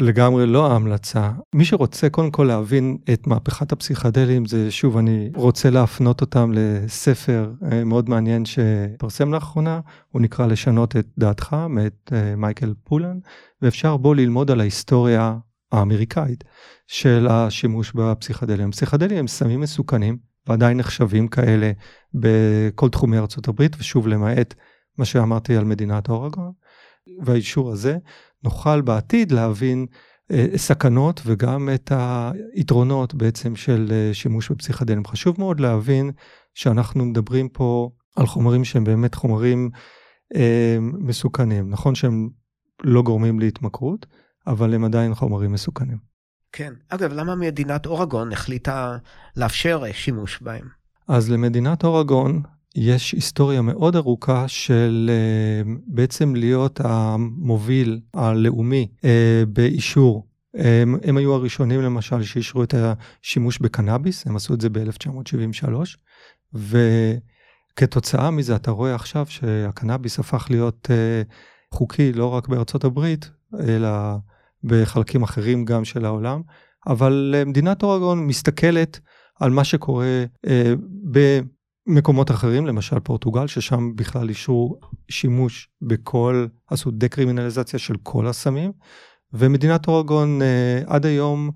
לגמרי לא ההמלצה. מי שרוצה קודם כל להבין את מהפכת הפסיכדלים, זה שוב, אני רוצה להפנות אותם לספר uh, מאוד מעניין שפרסם לאחרונה, הוא נקרא לשנות את דעתך, מאת uh, מייקל פולן, ואפשר בו ללמוד על ההיסטוריה האמריקאית של השימוש בפסיכדלים. הפסיכדלים הם סמים מסוכנים ועדיין נחשבים כאלה בכל תחומי הברית, ושוב למעט מה שאמרתי על מדינת אורגון. והאישור הזה נוכל בעתיד להבין אה, סכנות וגם את היתרונות בעצם של אה, שימוש בפסיכדלים. חשוב מאוד להבין שאנחנו מדברים פה על חומרים שהם באמת חומרים אה, מסוכנים. נכון שהם לא גורמים להתמכרות, אבל הם עדיין חומרים מסוכנים. כן. אגב, למה מדינת אורגון החליטה לאפשר שימוש בהם? אז למדינת אורגון יש היסטוריה מאוד ארוכה של uh, בעצם להיות המוביל הלאומי uh, באישור. הם, הם היו הראשונים למשל שאישרו את השימוש בקנאביס, הם עשו את זה ב-1973, וכתוצאה מזה אתה רואה עכשיו שהקנאביס הפך להיות uh, חוקי לא רק בארצות הברית, אלא בחלקים אחרים גם של העולם, אבל אה, מדינת אורגון מסתכלת על מה שקורה אה, במקומות אחרים, למשל פורטוגל, ששם בכלל אישרו שימוש בכל, עשו דקרימינליזציה של כל הסמים, ומדינת אורגון אה, עד היום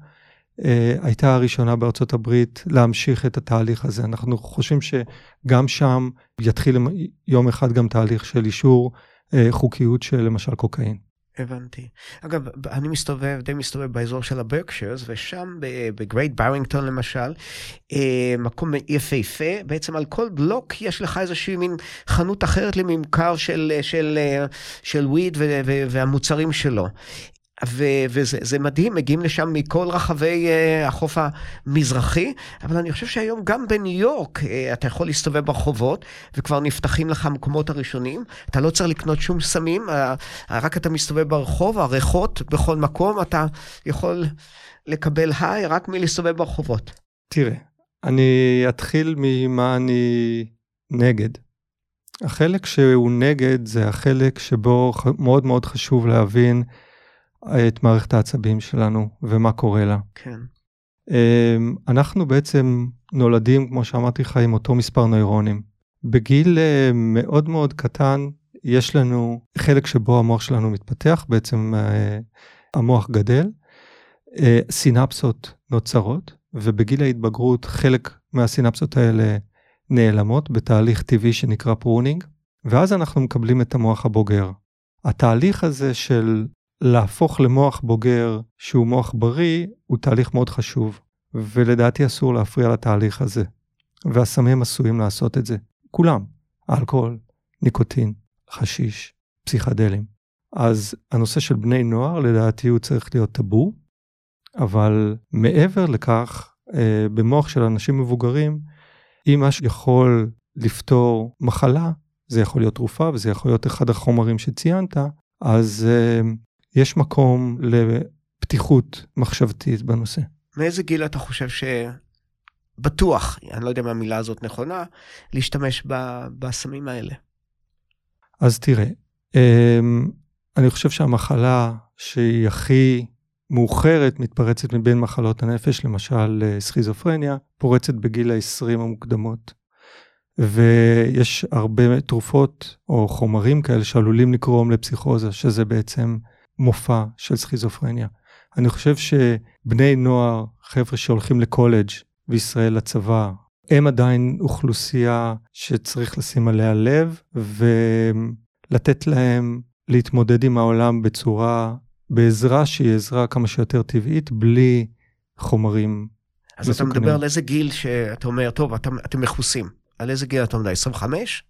אה, הייתה הראשונה בארצות הברית להמשיך את התהליך הזה. אנחנו חושבים שגם שם יתחיל יום אחד גם תהליך של אישור אה, חוקיות של למשל קוקאין. הבנתי. אגב, אני מסתובב, די מסתובב באזור של הברקשרס, ושם בגרייט ברינגטון למשל, אה, מקום יפהפה, בעצם על כל בלוק יש לך איזושהי מין חנות אחרת לממכר של, של, של, של וויד והמוצרים שלו. ו- וזה מדהים, מגיעים לשם מכל רחבי uh, החוף המזרחי, אבל אני חושב שהיום גם בניו יורק uh, אתה יכול להסתובב ברחובות, וכבר נפתחים לך המקומות הראשונים. אתה לא צריך לקנות שום סמים, uh, רק אתה מסתובב ברחוב, הריחות בכל מקום, אתה יכול לקבל היי רק מלהסתובב ברחובות. תראה, אני אתחיל ממה אני נגד. החלק שהוא נגד זה החלק שבו מאוד מאוד חשוב להבין את מערכת העצבים שלנו ומה קורה לה. כן. אמ, אנחנו בעצם נולדים, כמו שאמרתי לך, עם אותו מספר נוירונים. בגיל אה, מאוד מאוד קטן יש לנו חלק שבו המוח שלנו מתפתח, בעצם אה, המוח גדל, אה, סינפסות נוצרות, ובגיל ההתבגרות חלק מהסינפסות האלה נעלמות בתהליך טבעי שנקרא pruning, ואז אנחנו מקבלים את המוח הבוגר. התהליך הזה של להפוך למוח בוגר שהוא מוח בריא הוא תהליך מאוד חשוב, ולדעתי אסור להפריע לתהליך הזה. והסמים עשויים לעשות את זה. כולם. אלכוהול, ניקוטין, חשיש, פסיכדלים. אז הנושא של בני נוער לדעתי הוא צריך להיות טאבו, אבל מעבר לכך, אה, במוח של אנשים מבוגרים, אם משהו יכול לפתור מחלה, זה יכול להיות תרופה וזה יכול להיות אחד החומרים שציינת, אז uh, יש מקום לפתיחות מחשבתית בנושא. מאיזה גיל אתה חושב שבטוח, אני לא יודע אם המילה הזאת נכונה, להשתמש ב- בסמים האלה? אז תראה, um, אני חושב שהמחלה שהיא הכי מאוחרת, מתפרצת מבין מחלות הנפש, למשל אה, סכיזופרניה, פורצת בגיל ה-20 המוקדמות. ויש הרבה תרופות או חומרים כאלה שעלולים לקרום לפסיכוזה, שזה בעצם מופע של סכיזופרניה. אני חושב שבני נוער, חבר'ה שהולכים לקולג' וישראל לצבא, הם עדיין אוכלוסייה שצריך לשים עליה לב ולתת להם להתמודד עם העולם בצורה, בעזרה שהיא עזרה כמה שיותר טבעית, בלי חומרים אז אתה מדבר על איזה גיל שאתה אומר, טוב, אתם, אתם מכוסים. על איזה גיל אתה מדבר? 25?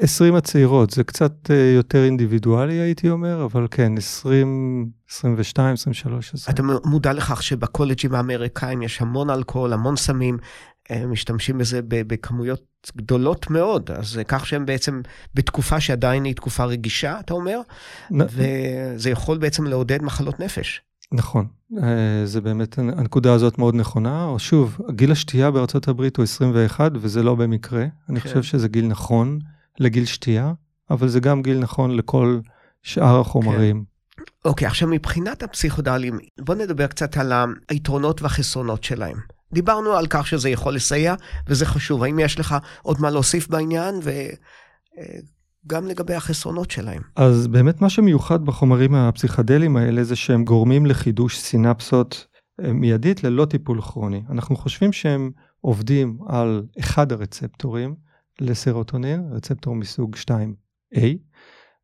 20 הצעירות, זה קצת אה, יותר אינדיבידואלי הייתי אומר, אבל כן, 20, 22, 23. אתה מודע לכך שבקולג'ים האמריקאים יש המון אלכוהול, המון סמים, הם משתמשים בזה בכמויות גדולות מאוד, אז כך שהם בעצם בתקופה שעדיין היא תקופה רגישה, אתה אומר, נ... וזה יכול בעצם לעודד מחלות נפש. נכון, אה, זה באמת, הנקודה הזאת מאוד נכונה. או שוב, גיל השתייה בארצות הברית הוא 21, וזה לא במקרה. אני כן. חושב שזה גיל נכון לגיל שתייה, אבל זה גם גיל נכון לכל שאר החומרים. כן. אוקיי, עכשיו מבחינת הפסיכודלים, בוא נדבר קצת על היתרונות והחסרונות שלהם. דיברנו על כך שזה יכול לסייע, וזה חשוב. האם יש לך עוד מה להוסיף בעניין? גם לגבי החסרונות שלהם. אז באמת מה שמיוחד בחומרים הפסיכדליים האלה זה שהם גורמים לחידוש סינפסות אה, מיידית ללא טיפול כרוני. אנחנו חושבים שהם עובדים על אחד הרצפטורים לסרוטונין, רצפטור מסוג 2A,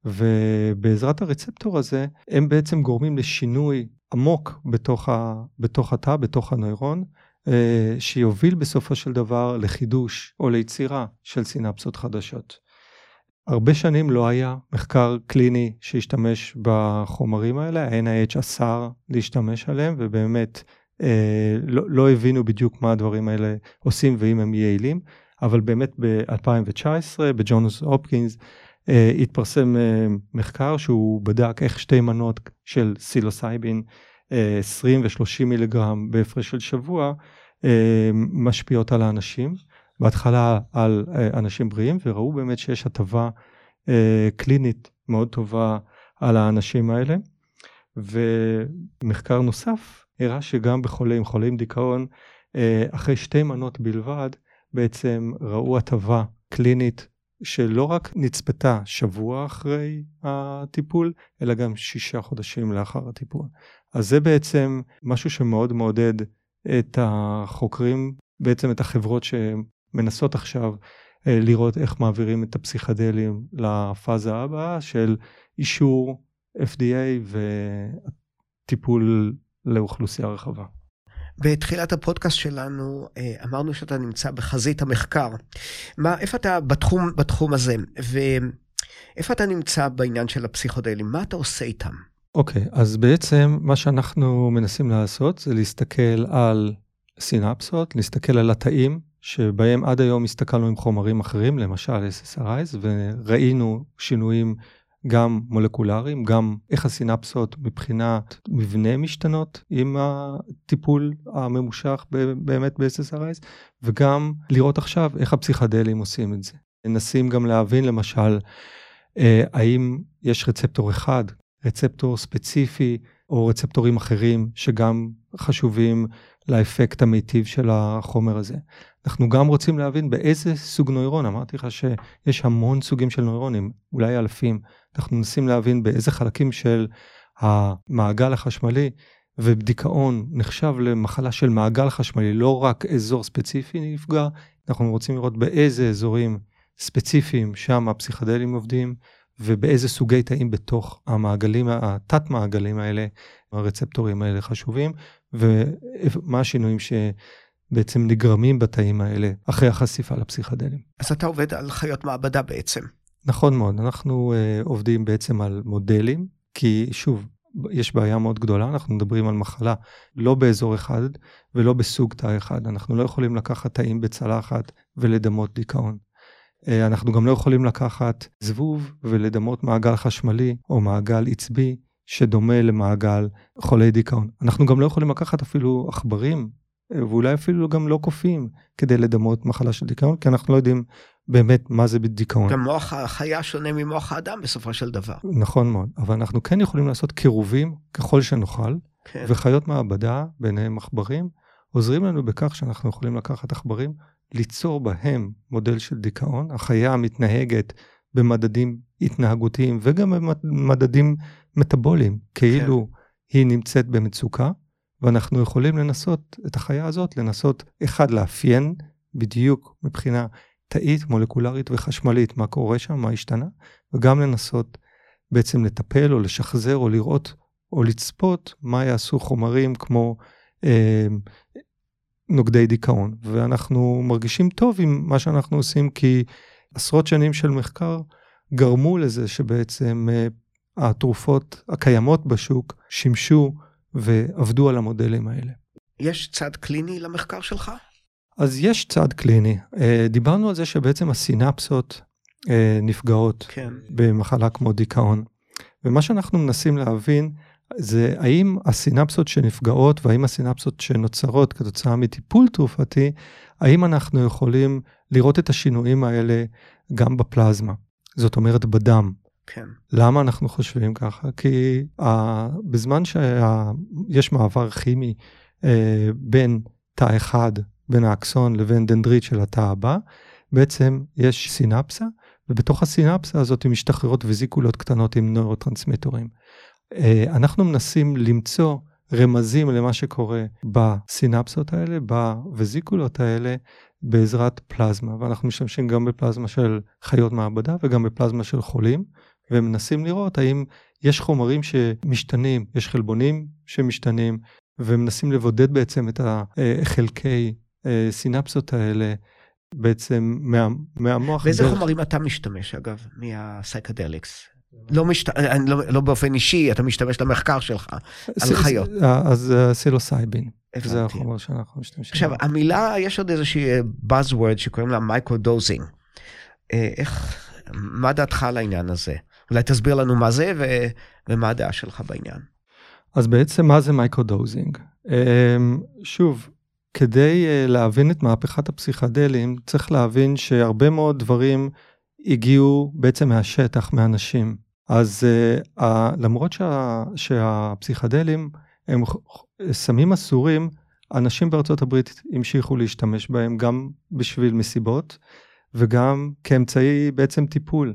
ובעזרת הרצפטור הזה הם בעצם גורמים לשינוי עמוק בתוך, ה, בתוך התא, בתוך הנוירון, אה, שיוביל בסופו של דבר לחידוש או ליצירה של סינפסות חדשות. הרבה שנים לא היה מחקר קליני שהשתמש בחומרים האלה, ה-NIH אסר להשתמש עליהם, ובאמת אה, לא, לא הבינו בדיוק מה הדברים האלה עושים ואם הם יעילים, אבל באמת ב-2019 בג'ונס הופקינס אה, התפרסם אה, מחקר שהוא בדק איך שתי מנות של סילוסייבין, אה, 20 ו-30 מיליגרם בהפרש של שבוע, אה, משפיעות על האנשים. בהתחלה על אה, אנשים בריאים וראו באמת שיש הטבה אה, קלינית מאוד טובה על האנשים האלה. ומחקר נוסף הראה שגם בחולים, חולים דיכאון, אה, אחרי שתי מנות בלבד, בעצם ראו הטבה קלינית שלא רק נצפתה שבוע אחרי הטיפול, אלא גם שישה חודשים לאחר הטיפול. אז זה בעצם משהו שמאוד מעודד את החוקרים, בעצם את החברות מנסות עכשיו אה, לראות איך מעבירים את הפסיכדלים לפאזה הבאה של אישור FDA וטיפול לאוכלוסייה רחבה. בתחילת הפודקאסט שלנו אה, אמרנו שאתה נמצא בחזית המחקר. מה, איפה אתה בתחום, בתחום הזה, ואיפה אתה נמצא בעניין של הפסיכודלים? מה אתה עושה איתם? אוקיי, okay, אז בעצם מה שאנחנו מנסים לעשות זה להסתכל על סינפסות, להסתכל על התאים שבהם עד היום הסתכלנו עם חומרים אחרים, למשל SSRIs, וראינו שינויים גם מולקולריים, גם איך הסינפסות מבחינת מבנה משתנות עם הטיפול הממושך באמת ב-SSRIs, וגם לראות עכשיו איך הפסיכדלים עושים את זה. מנסים גם להבין למשל, אה, האם יש רצפטור אחד, רצפטור ספציפי, או רצפטורים אחרים שגם חשובים לאפקט המיטיב של החומר הזה. אנחנו גם רוצים להבין באיזה סוג נוירון, אמרתי לך שיש המון סוגים של נוירונים, אולי אלפים, אנחנו מנסים להבין באיזה חלקים של המעגל החשמלי, ודיכאון נחשב למחלה של מעגל חשמלי, לא רק אזור ספציפי נפגע, אנחנו רוצים לראות באיזה אזורים ספציפיים שם הפסיכדלים עובדים, ובאיזה סוגי תאים בתוך המעגלים, התת מעגלים האלה, הרצפטורים האלה חשובים, ומה השינויים שבעצם נגרמים בתאים האלה אחרי החשיפה לפסיכדלים. אז אתה עובד על חיות מעבדה בעצם. נכון מאוד, אנחנו uh, עובדים בעצם על מודלים, כי שוב, יש בעיה מאוד גדולה, אנחנו מדברים על מחלה לא באזור אחד ולא בסוג תא אחד. אנחנו לא יכולים לקחת תאים בצלחת ולדמות דיכאון. אה, אנחנו גם לא יכולים לקחת זבוב ולדמות מעגל חשמלי או מעגל עצבי שדומה למעגל חולי דיכאון. אנחנו גם לא יכולים לקחת אפילו עכברים אה, ואולי אפילו גם לא קופים כדי לדמות מחלה של דיכאון, כי אנחנו לא יודעים באמת מה זה דיכאון. גם מוח החיה שונה ממוח האדם בסופו של דבר. נכון מאוד, אבל אנחנו כן יכולים לעשות קירובים ככל שנוכל, כן. וחיות מעבדה, ביניהם עכברים, עוזרים לנו בכך שאנחנו יכולים לקחת עכברים, ליצור בהם מודל של דיכאון, החיה מתנהגת במדדים התנהגותיים וגם במדדים מטאבוליים, כאילו כן. היא נמצאת במצוקה, ואנחנו יכולים לנסות את החיה הזאת, לנסות, אחד, לאפיין בדיוק מבחינה תאית, מולקולרית וחשמלית, מה קורה שם, מה השתנה, וגם לנסות בעצם לטפל או לשחזר או לראות או לצפות מה יעשו חומרים כמו אה, נוגדי דיכאון. ואנחנו מרגישים טוב עם מה שאנחנו עושים, כי עשרות שנים של מחקר גרמו לזה שבעצם אה, התרופות הקיימות בשוק שימשו ועבדו על המודלים האלה. יש צד קליני למחקר שלך? אז יש צד קליני. אה, דיברנו על זה שבעצם הסינפסות אה, נפגעות כן. במחלה כמו דיכאון. ומה שאנחנו מנסים להבין זה האם הסינפסות שנפגעות והאם הסינפסות שנוצרות כתוצאה מטיפול תרופתי, האם אנחנו יכולים לראות את השינויים האלה גם בפלזמה, זאת אומרת בדם. כן. למה אנחנו חושבים ככה? כי uh, בזמן שיש מעבר כימי uh, בין תא אחד, בין האקסון לבין דנדרית של התא הבא, בעצם יש סינפסה, ובתוך הסינפסה הזאת משתחררות וזיקולות קטנות עם נוירוטרנסמיטורים. אה, אנחנו מנסים למצוא רמזים למה שקורה בסינפסות האלה, בווזיקולות האלה, בעזרת פלזמה, ואנחנו משתמשים גם בפלזמה של חיות מעבדה וגם בפלזמה של חולים, ומנסים לראות האם יש חומרים שמשתנים, יש חלבונים שמשתנים, ומנסים לבודד בעצם את החלקי אה, סינפסות האלה בעצם מה, מהמוח. באיזה דרך... חומרים אתה משתמש אגב, מה psychedelics? לא, משת... לא, לא באופן אישי, אתה משתמש למחקר שלך, על חיות. אז psilocybin, זה החומר שאנחנו משתמשים. עכשיו, המילה, יש עוד איזושהי buzzword שקוראים לה microdosing. איך, מה דעתך על העניין הזה? אולי תסביר לנו מה זה ו... ומה הדעה שלך בעניין. אז בעצם מה זה microdosing? שוב, כדי להבין את מהפכת הפסיכדלים, צריך להבין שהרבה מאוד דברים הגיעו בעצם מהשטח, מאנשים. אז uh, למרות שה, שהפסיכדלים הם סמים אסורים, אנשים בארצות הברית המשיכו להשתמש בהם גם בשביל מסיבות וגם כאמצעי בעצם טיפול.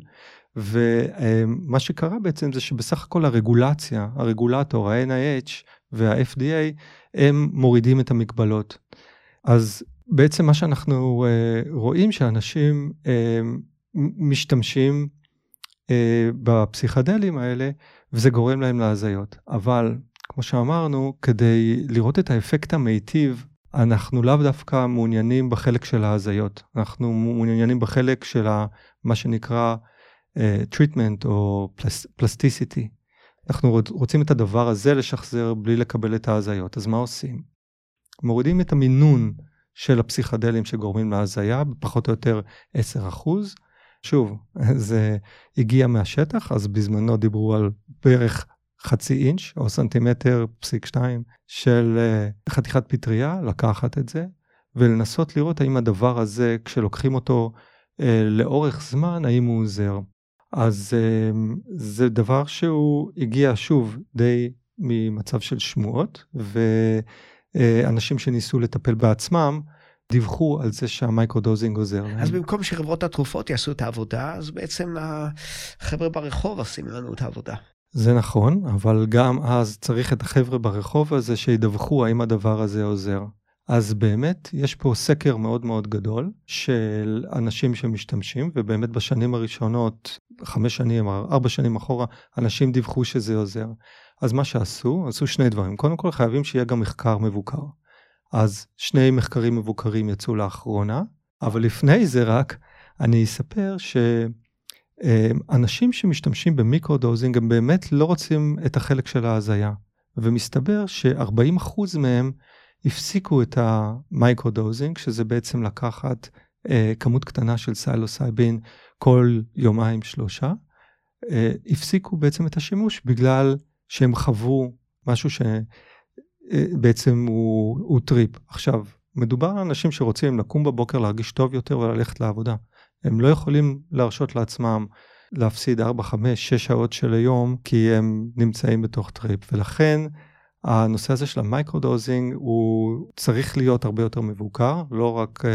ומה שקרה בעצם זה שבסך הכל הרגולציה, הרגולטור, ה-NIH וה-FDA, הם מורידים את המגבלות. אז בעצם מה שאנחנו uh, רואים שאנשים משתמשים אה, בפסיכדלים האלה, וזה גורם להם להזיות. אבל, כמו שאמרנו, כדי לראות את האפקט המיטיב, אנחנו לאו דווקא מעוניינים בחלק של ההזיות, אנחנו מעוניינים בחלק של מה שנקרא uh, treatment או פלסטיסיטי. אנחנו רוצים את הדבר הזה לשחזר בלי לקבל את ההזיות, אז מה עושים? מורידים את המינון של הפסיכדלים שגורמים להזיה בפחות או יותר 10 אחוז, שוב, זה הגיע מהשטח, אז בזמנו דיברו על בערך חצי אינץ' או סנטימטר פסיק שתיים של uh, חתיכת פטריה, לקחת את זה ולנסות לראות האם הדבר הזה, כשלוקחים אותו uh, לאורך זמן, האם הוא עוזר. אז uh, זה דבר שהוא הגיע שוב די ממצב של שמועות, ואנשים שניסו לטפל בעצמם, דיווחו על זה שה microdosing עוזר להם. אז במקום שחברות התרופות יעשו את העבודה, אז בעצם החבר'ה ברחוב עושים לנו את העבודה. זה נכון, אבל גם אז צריך את החבר'ה ברחוב הזה שידווחו האם הדבר הזה עוזר. אז באמת יש פה סקר מאוד מאוד גדול של אנשים שמשתמשים, ובאמת בשנים הראשונות, חמש שנים, ארבע שנים אחורה, אנשים דיווחו שזה עוזר. אז מה שעשו, עשו שני דברים. קודם כל חייבים שיהיה גם מחקר מבוקר. אז שני מחקרים מבוקרים יצאו לאחרונה, אבל לפני זה רק אני אספר אה, אנשים שמשתמשים ב microdosing הם באמת לא רוצים את החלק של ההזיה, ומסתבר ש-40% מהם הפסיקו את ה microdosing, שזה בעצם לקחת אה, כמות קטנה של psilocybin כל יומיים שלושה, אה, הפסיקו בעצם את השימוש בגלל שהם חוו משהו שבעצם הוא, הוא טריפ. עכשיו, מדובר על אנשים שרוצים לקום בבוקר, להרגיש טוב יותר וללכת לעבודה. הם לא יכולים להרשות לעצמם להפסיד 4, 5, 6 שעות של היום, כי הם נמצאים בתוך טריפ. ולכן הנושא הזה של ה microdosing הוא צריך להיות הרבה יותר מבוקר, לא רק uh,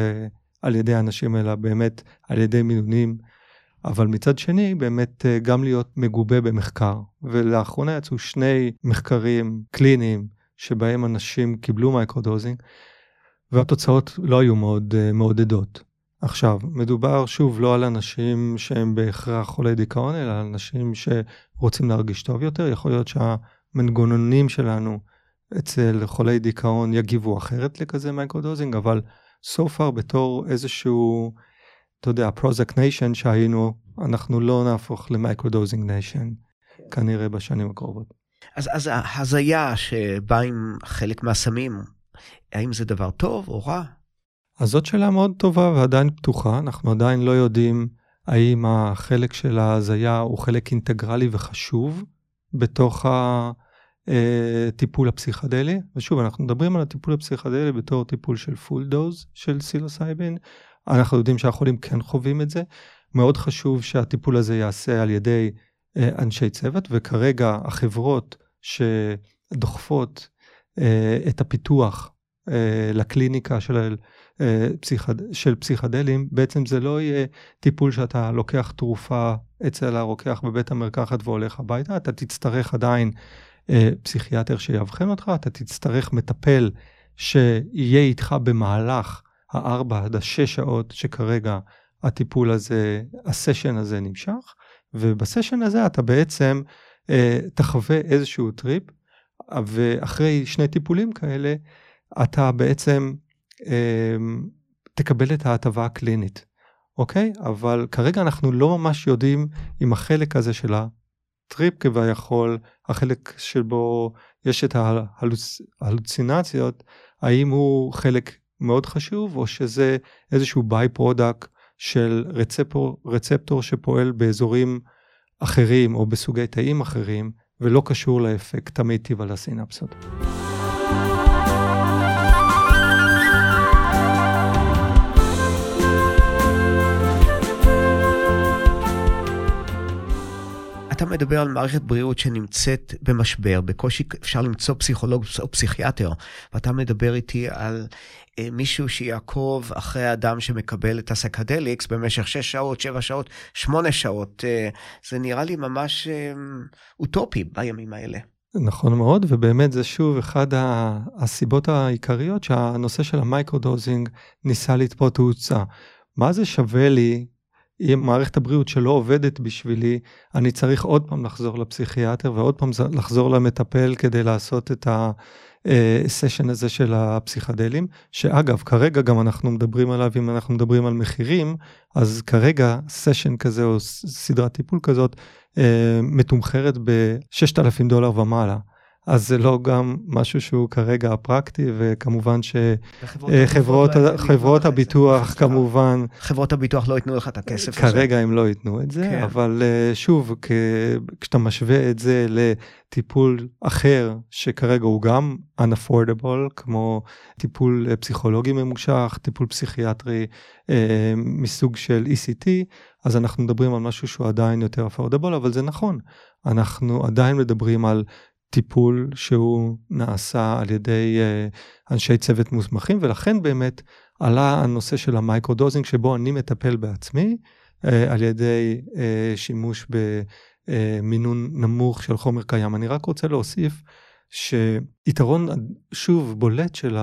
על ידי אנשים, אלא באמת על ידי מינונים. אבל מצד שני, באמת uh, גם להיות מגובה במחקר. ולאחרונה יצאו שני מחקרים קליניים שבהם אנשים קיבלו microdosing, והתוצאות לא היו מאוד uh, מעודדות. עכשיו, מדובר שוב לא על אנשים שהם בהכרח חולי דיכאון, אלא על אנשים שרוצים להרגיש טוב יותר. יכול להיות שהמנגנונים שלנו אצל חולי דיכאון יגיבו אחרת לכזה microdosing, אבל so far בתור איזשהו, אתה יודע, Prozac nation שהיינו, אנחנו לא נהפוך ל microdosing nation, כנראה בשנים הקרובות. אז, אז ההזיה שבאה עם חלק מהסמים, האם זה דבר טוב או רע? אז זאת שאלה מאוד טובה ועדיין פתוחה, אנחנו עדיין לא יודעים האם החלק של ההזיה הוא חלק אינטגרלי וחשוב בתוך הטיפול הפסיכדלי. ושוב, אנחנו מדברים על הטיפול הפסיכדלי בתור טיפול של full dose של psilocybin. אנחנו יודעים שהחולים כן חווים את זה. מאוד חשוב שהטיפול הזה ייעשה על ידי אה, אנשי צוות, וכרגע החברות שדוחפות אה, את הפיתוח אה, לקליניקה של אה, פסיכד... של פסיכדלים, בעצם זה לא יהיה טיפול שאתה לוקח תרופה אצל הרוקח בבית המרקחת והולך הביתה, אתה תצטרך עדיין אה, פסיכיאטר שיאבחן אותך, אתה תצטרך מטפל שיהיה איתך במהלך הארבע עד השש שעות שכרגע הטיפול הזה, הסשן הזה נמשך, ובסשן הזה אתה בעצם אה, תחווה איזשהו טריפ, ואחרי שני טיפולים כאלה, אתה בעצם אמ, תקבל את ההטבה הקלינית, אוקיי? אבל כרגע אנחנו לא ממש יודעים אם החלק הזה של הטריפ כביכול, החלק שבו יש את ההלוצינציות, האם הוא חלק מאוד חשוב או שזה איזשהו byproduct של רצפטור, רצפטור שפועל באזורים אחרים או בסוגי תאים אחרים ולא קשור לאפקט המיטיב על הסינפסות. אתה מדבר על מערכת בריאות שנמצאת במשבר, בקושי אפשר למצוא פסיכולוג או פסיכיאטר, ואתה מדבר איתי על אה, מישהו שיעקוב אחרי האדם שמקבל את ה psychedelics במשך 6 שעות, 7 שעות, 8 שעות. אה, זה נראה לי ממש אה, אוטופי בימים האלה. נכון מאוד, ובאמת זה שוב אחד הסיבות העיקריות שהנושא של ה microdosing ניסה לתפוס תאוצה. מה זה שווה לי מערכת הבריאות שלא עובדת בשבילי, אני צריך עוד פעם לחזור לפסיכיאטר ועוד פעם לחזור למטפל כדי לעשות את הסשן הזה של הפסיכדלים, שאגב, כרגע גם אנחנו מדברים עליו, אם אנחנו מדברים על מחירים, אז כרגע סשן כזה או סדרת טיפול כזאת אה, מתומחרת ב-6,000 דולר ומעלה. אז זה לא גם משהו שהוא כרגע פרקטי, וכמובן שחברות לא חברות הביטוח כמובן... חברות הביטוח לא ייתנו לך את הכסף הזה. כרגע הם לא ייתנו את זה, כן. אבל אה, שוב, כשאתה משווה את זה לטיפול אחר, שכרגע הוא גם unaffordable, כמו טיפול אה, פסיכולוגי ממושך, טיפול פסיכיאטרי אה, מסוג של ECT, אז אנחנו מדברים על משהו שהוא עדיין יותר affordable, אבל זה נכון. אנחנו עדיין מדברים על טיפול שהוא נעשה על ידי uh, אנשי צוות מוסמכים ולכן באמת עלה הנושא של ה microdosing שבו אני מטפל בעצמי uh, על ידי uh, שימוש במינון נמוך של חומר קיים. אני רק רוצה להוסיף שיתרון שוב בולט של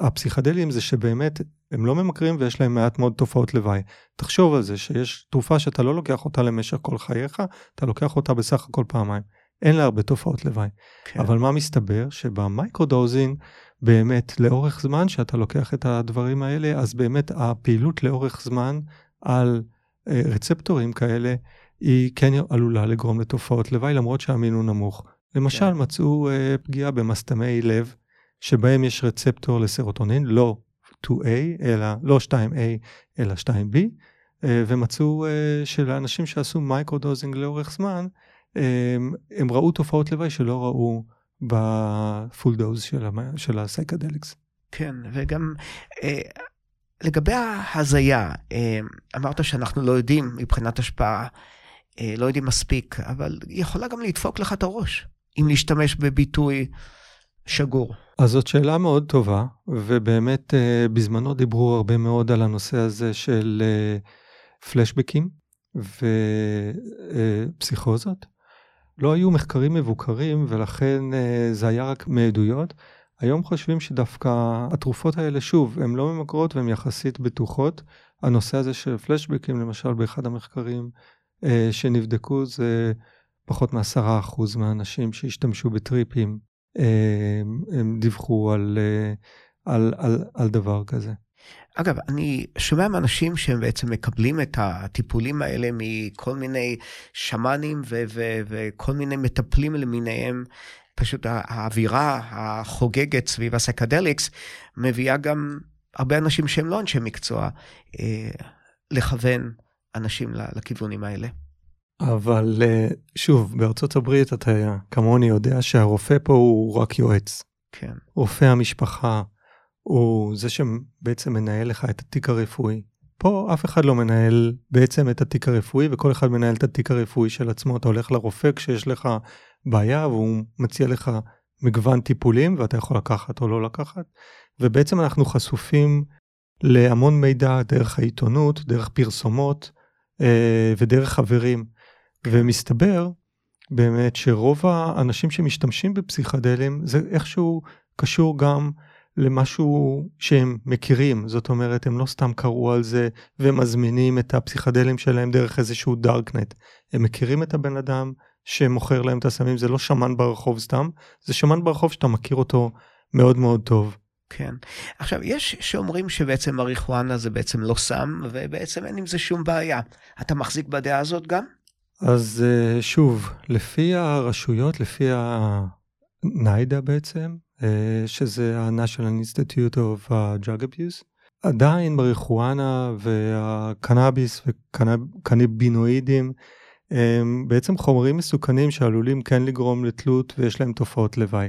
הפסיכדליים זה שבאמת הם לא ממכרים ויש להם מעט מאוד תופעות לוואי. תחשוב על זה שיש תרופה שאתה לא לוקח אותה למשך כל חייך, אתה לוקח אותה בסך הכל פעמיים. אין לה הרבה תופעות לוואי. כן. אבל מה מסתבר? שב microdosing, באמת לאורך זמן שאתה לוקח את הדברים האלה, אז באמת הפעילות לאורך זמן על רצפטורים כאלה, היא כן עלולה לגרום לתופעות לוואי למרות שהמין הוא נמוך. למשל, כן. מצאו אה, פגיעה במסתמי לב, שבהם יש רצפטור לסרוטונין, לא 2A, אלא, לא 2A, אלא 2B, אה, ומצאו אה, שלאנשים שעשו microdosing לאורך זמן, אה, הם ראו תופעות לוואי שלא ראו ב full dose של, של ה psychedelics. כן, וגם אה, לגבי ההזיה, אה, אמרת שאנחנו לא יודעים מבחינת השפעה, אה, לא יודעים מספיק, אבל היא יכולה גם לדפוק לך את הראש, אם להשתמש בביטוי שגור. אז זאת שאלה מאוד טובה, ובאמת אה, בזמנו דיברו הרבה מאוד על הנושא הזה של אה, פלשבקים ופסיכוזות. לא היו מחקרים מבוקרים ולכן אה, זה היה רק מעדויות. היום חושבים שדווקא התרופות האלה, שוב, הן לא ממכרות והן יחסית בטוחות. הנושא הזה של פלשבקים, למשל, באחד המחקרים אה, שנבדקו, זה פחות מעשרה אחוז מהאנשים שהשתמשו בטריפים, אה, הם דיווחו על, אה, על, על, על דבר כזה. אגב, אני שומע מאנשים שהם בעצם מקבלים את הטיפולים האלה מכל מיני שמאנים ו- ו- וכל מיני מטפלים למיניהם. פשוט הא- האווירה החוגגת סביב הסקדליקס מביאה גם הרבה אנשים שהם לא אנשי מקצוע אה, לכוון אנשים לכיוונים האלה. אבל אה, שוב, בארצות הברית אתה כמוני יודע שהרופא פה הוא רק יועץ. כן, רופא המשפחה הוא זה שבעצם מנהל לך את התיק הרפואי. פה אף אחד לא מנהל בעצם את התיק הרפואי וכל אחד מנהל את התיק הרפואי של עצמו. אתה הולך לרופא כשיש לך בעיה והוא מציע לך מגוון טיפולים ואתה יכול לקחת או לא לקחת. ובעצם אנחנו חשופים להמון מידע דרך העיתונות, דרך פרסומות אה, ודרך חברים. ומסתבר באמת שרוב האנשים שמשתמשים בפסיכדלים זה איכשהו קשור גם למשהו שהם מכירים, זאת אומרת הם לא סתם קראו על זה ומזמינים את הפסיכדלים שלהם דרך איזשהו דארקנט, הם מכירים את הבן אדם שמוכר להם את הסמים, זה לא שמן ברחוב סתם, זה שמן ברחוב שאתה מכיר אותו מאוד מאוד טוב. כן. עכשיו, יש שאומרים שבעצם מריחואנה זה בעצם לא סם, ובעצם אין עם זה שום בעיה. אתה מחזיק בדעה הזאת גם? אז אה, שוב, לפי הרשויות, לפי הניידה בעצם, אה, שזה ה-National Institute of uh, Drug Abuse, עדיין מריחואנה והקנאביס וקנבינואידים הם בעצם חומרים מסוכנים שעלולים כן לגרום לתלות ויש להם תופעות לוואי.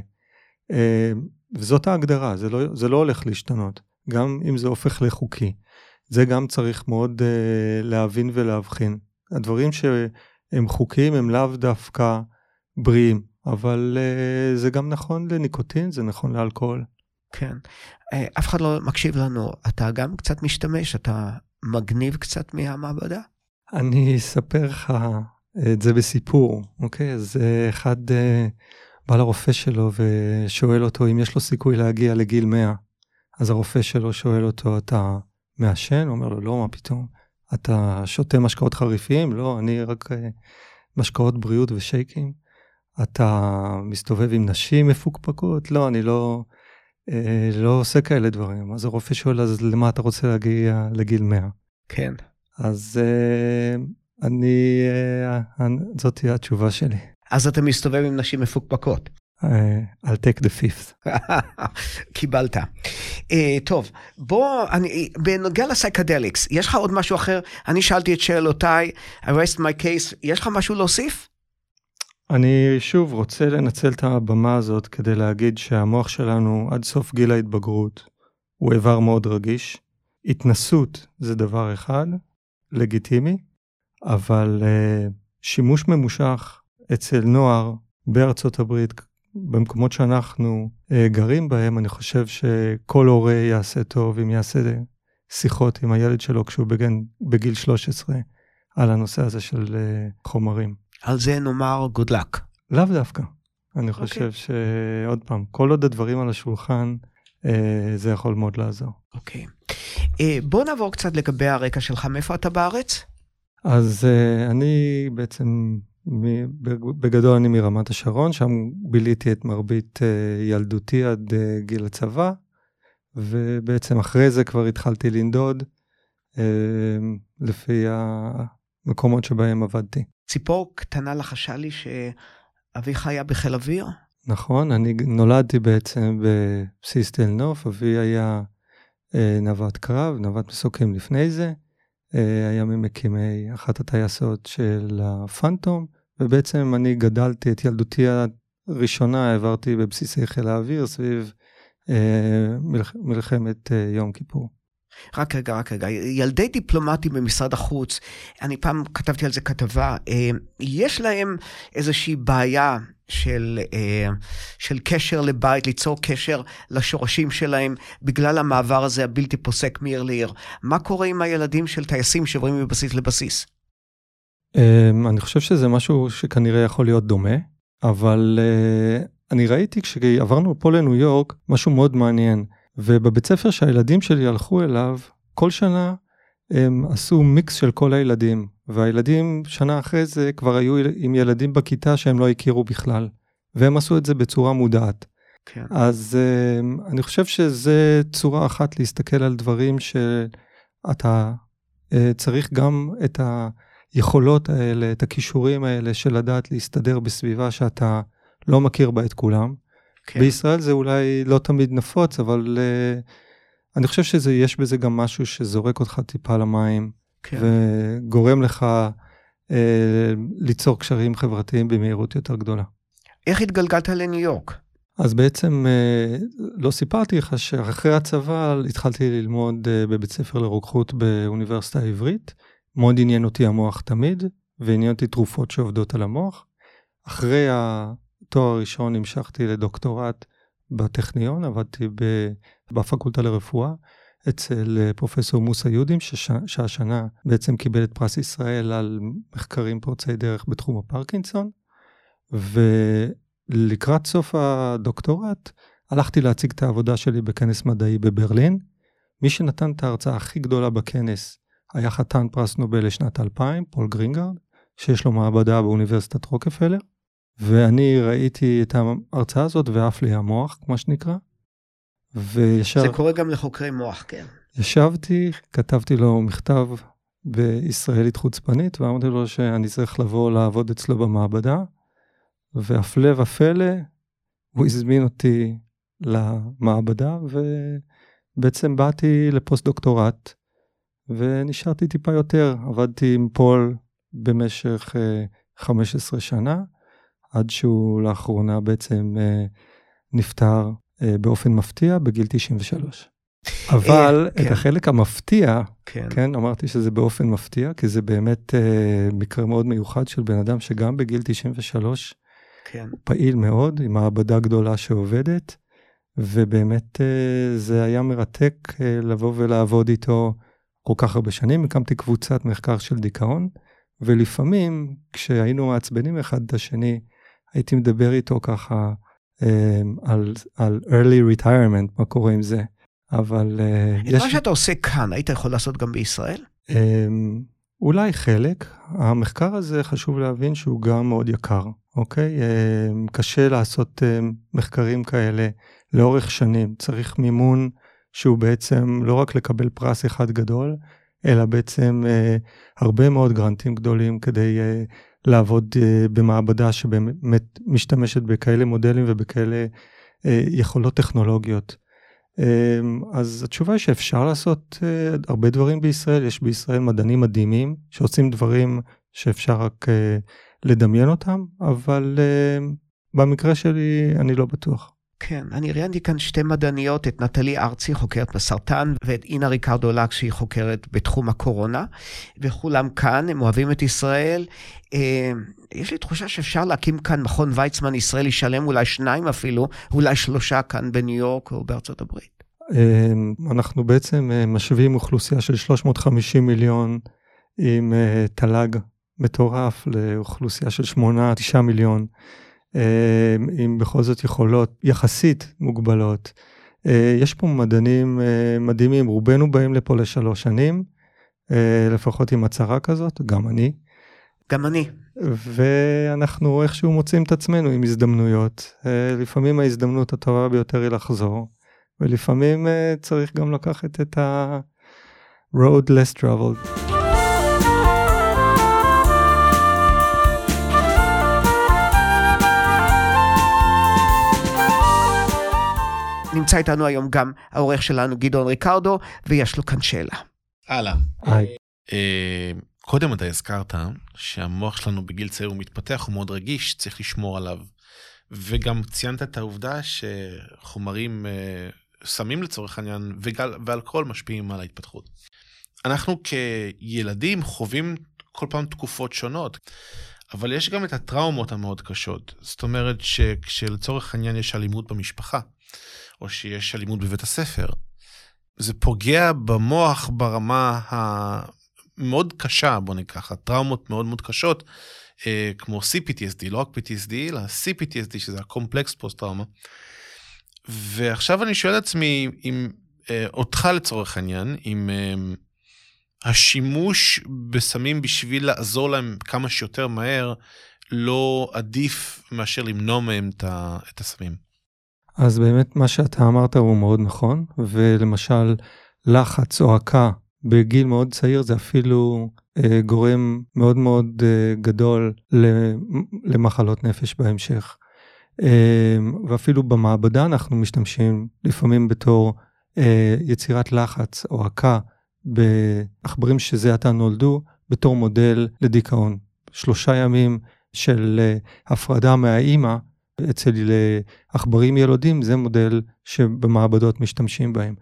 אה, וזאת ההגדרה, זה לא, זה לא הולך להשתנות, גם אם זה הופך לחוקי. זה גם צריך מאוד uh, להבין ולהבחין. הדברים שהם חוקיים הם לאו דווקא בריאים, אבל uh, זה גם נכון לניקוטין, זה נכון לאלכוהול. כן. אה, אף אחד לא מקשיב לנו. אתה גם קצת משתמש, אתה מגניב קצת מהמעבדה? אני אספר לך את זה בסיפור, אוקיי? אז אה, אחד אה, בא לרופא שלו ושואל אותו אם יש לו סיכוי להגיע לגיל 100. אז הרופא שלו שואל אותו, אתה מעשן? הוא אומר לו, לא, מה פתאום? אתה שותה משקאות חריפים? לא, אני רק אה, משקאות בריאות ושייקים. אתה מסתובב עם נשים מפוקפקות? לא, אני לא, אה, לא עושה כאלה דברים. אז הרופא שואל, אז למה אתה רוצה להגיע לגיל 100? כן. אז אה, אני, אה, זאת תהיה התשובה שלי. אז אתה מסתובב עם נשים מפוקפקות. אה, I'll take the fifth. קיבלת. Uh, טוב, בוא, אני, בנוגע לסייקדליקס, יש לך עוד משהו אחר? אני שאלתי את שאלותיי, I rest my case, יש לך משהו להוסיף? אני שוב רוצה לנצל את הבמה הזאת כדי להגיד שהמוח שלנו עד סוף גיל ההתבגרות הוא איבר מאוד רגיש. התנסות זה דבר אחד, לגיטימי, אבל uh, שימוש ממושך אצל נוער בארצות הברית, במקומות שאנחנו uh, גרים בהם, אני חושב שכל הורה יעשה טוב אם יעשה שיחות עם הילד שלו כשהוא בגן, בגיל 13 על הנושא הזה של uh, חומרים. על זה נאמר good luck. לאו דווקא. אני חושב okay. שעוד פעם, כל עוד הדברים על השולחן, אה, זה יכול מאוד לעזור. אוקיי. Okay. אה, בוא נעבור קצת לגבי הרקע שלך, מאיפה אתה בארץ? אז אה, אני בעצם, מ, בגדול אני מרמת השרון, שם ביליתי את מרבית אה, ילדותי עד אה, גיל הצבא, ובעצם אחרי זה כבר התחלתי לנדוד. אה, לפי המקומות שבהם עבדתי. ציפור קטנה לחשה לי שאביך היה בחיל אוויר? נכון, אני נולדתי בעצם בבסיס תל נוף, אבי היה אה, נווט קרב, נווט מסוקים לפני זה, אה, היה ממקימי אחת הטייסות של הפנטום, ובעצם אני גדלתי את ילדותי הראשונה, העברתי בבסיסי חיל האוויר סביב אה, מלח, מלחמת אה, יום כיפור. רק רגע, רק רגע. ילדי דיפלומטים במשרד החוץ, אני פעם כתבתי על זה כתבה, אה, יש להם איזושהי בעיה של, אה, של קשר לבית, ליצור קשר לשורשים שלהם, בגלל המעבר הזה הבלתי פוסק מעיר לעיר. מה קורה עם הילדים של טייסים שעוברים מבסיס לבסיס? אמ, אני חושב שזה משהו שכנראה יכול להיות דומה, אבל אה, אני ראיתי כשעברנו פה לניו יורק משהו מאוד מעניין. ובבית ספר שהילדים שלי הלכו אליו, כל שנה הם עשו מיקס של כל הילדים, והילדים שנה אחרי זה כבר היו עם ילדים בכיתה שהם לא הכירו בכלל, והם עשו את זה בצורה מודעת. כן. אז um, אני חושב שזה צורה אחת להסתכל על דברים שאתה uh, צריך גם את היכולות האלה, את הכישורים האלה של לדעת להסתדר בסביבה שאתה לא מכיר בה את כולם. כן. בישראל זה אולי לא תמיד נפוץ, אבל uh, אני חושב שיש בזה גם משהו שזורק אותך טיפה למים, כן. וגורם לך uh, ליצור קשרים חברתיים במהירות יותר גדולה. איך התגלגלת לניו יורק? אז בעצם uh, לא סיפרתי לך שאחרי הצבא התחלתי ללמוד uh, בבית ספר לרוקחות באוניברסיטה העברית. מאוד עניין אותי המוח תמיד, ועניין אותי תרופות שעובדות על המוח. אחרי תואר ראשון המשכתי לדוקטורט בטכניון, עבדתי בפקולטה לרפואה אצל אה, פרופסור מוסא יודים, שש, שהשנה בעצם קיבל את פרס ישראל על מחקרים פורצי דרך בתחום הפרקינסון, ולקראת סוף הדוקטורט הלכתי להציג את העבודה שלי בכנס מדעי בברלין. מי שנתן את ההרצאה הכי גדולה בכנס היה חתן פרס נובל לשנת 2000, פול גרינגרד, שיש לו מעבדה באוניברסיטת רוקפלר. ואני ראיתי את ההרצאה הזאת ועף לי המוח, כמו שנקרא. וישר... זה קורה גם לחוקרי מוח, כן. ישבתי, כתבתי לו מכתב בישראלית חוצפנית, ואמרתי לו שאני צריך לבוא לעבוד אצלו במעבדה, והפלא ופלא, הוא הזמין אותי למעבדה, ובעצם באתי לפוסט דוקטורט, ונשארתי טיפה יותר. עבדתי עם פול במשך 15 אה, שנה, עד שהוא לאחרונה בעצם אה, נפטר אה, באופן מפתיע בגיל 93. אבל את כן. החלק המפתיע, כן. כן, אמרתי שזה באופן מפתיע, כי זה באמת אה, מקרה מאוד מיוחד של בן אדם שגם בגיל 93 כן. פעיל מאוד, עם מעבדה גדולה שעובדת, ובאמת אה, זה היה מרתק אה, לבוא ולעבוד איתו כל כך הרבה שנים. הקמתי קבוצת מחקר של דיכאון, ולפעמים כשהיינו מעצבנים אחד את השני, הייתי מדבר איתו ככה אה, על, על early retirement, מה קורה עם זה, אבל... אה, את יש... מה שאתה עושה כאן, היית יכול לעשות גם בישראל? אה, אולי חלק. המחקר הזה, חשוב להבין שהוא גם מאוד יקר, אוקיי? אה, קשה לעשות מחקרים כאלה לאורך שנים. צריך מימון שהוא בעצם לא רק לקבל פרס אחד גדול, אלא בעצם אה, הרבה מאוד גרנטים גדולים כדי אה, לעבוד uh, במעבדה שבאמת משתמשת בכאלה מודלים ובכאלה uh, יכולות טכנולוגיות. Um, אז התשובה היא שאפשר לעשות הרבה דברים בישראל, יש בישראל מדענים מדהימים שעושים דברים שאפשר רק לדמיין אותם, אבל במקרה שלי אני לא בטוח. כן, אני ראיינתי כאן שתי מדעניות, את נטלי ארצי, חוקרת בסרטן, ואת אינה ריקרדו לק, שהיא חוקרת בתחום הקורונה, וכולם כאן, הם אוהבים את ישראל. אה, יש לי תחושה שאפשר להקים כאן מכון ויצמן ישראלי שלם, אולי שניים אפילו, אולי שלושה כאן בניו יורק או בארצות הברית. אה, אנחנו בעצם אה, משווים אוכלוסייה של 350 מיליון עם תל"ג מטורף לאוכלוסייה של 8-9 מיליון. אה, עם בכל זאת יכולות יחסית מוגבלות. אה, יש פה מדענים אה, מדהימים, רובנו באים לפה לשלוש שנים, לפחות עם הצהרה כזאת, גם אני. גם אני. ואנחנו איכשהו מוצאים את עצמנו עם הזדמנויות. לפעמים ההזדמנות הטובה ביותר היא לחזור, ולפעמים צריך גם לקחת את ה-road less traveled. נמצא איתנו היום גם העורך שלנו גדעון ריקרדו, ויש לו כאן שאלה. אהלן. היי. אה, קודם אתה הזכרת שהמוח שלנו בגיל צעיר הוא מתפתח, הוא מאוד רגיש, צריך לשמור עליו. וגם ציינת את העובדה שחומרים, אה, סמים לצורך העניין, וגל- ואלכוהול משפיעים על ההתפתחות. אנחנו כילדים חווים כל פעם תקופות שונות, אבל יש גם את הטראומות המאוד קשות. זאת אומרת שכשלצורך העניין יש אלימות במשפחה, או שיש אלימות בבית הספר, זה פוגע במוח ברמה המאוד קשה, בוא ניקח, הטראומות מאוד מאוד קשות, אה, כמו CPTSD, לא רק PTSD, אלא CPTSD, שזה הקומפלקס פוסט טראומה. ועכשיו אני שואל את עצמי, אם אה, אותך לצורך העניין, אם אה, השימוש בסמים בשביל לעזור להם כמה שיותר מהר, לא עדיף מאשר למנוע מהם את הסמים. אז באמת מה שאתה אמרת הוא מאוד נכון, ולמשל לחץ או הכה בגיל מאוד צעיר זה אפילו אה, גורם מאוד מאוד אה, גדול למחלות נפש בהמשך. אה, ואפילו במעבדה אנחנו משתמשים לפעמים בתור אה, יצירת לחץ או הכה בעכברים שזה עתה נולדו בתור מודל לדיכאון. שלושה ימים של אה, הפרדה מהאימא אצל עכברים ילודים זה מודל שבמעבדות משתמשים בהם.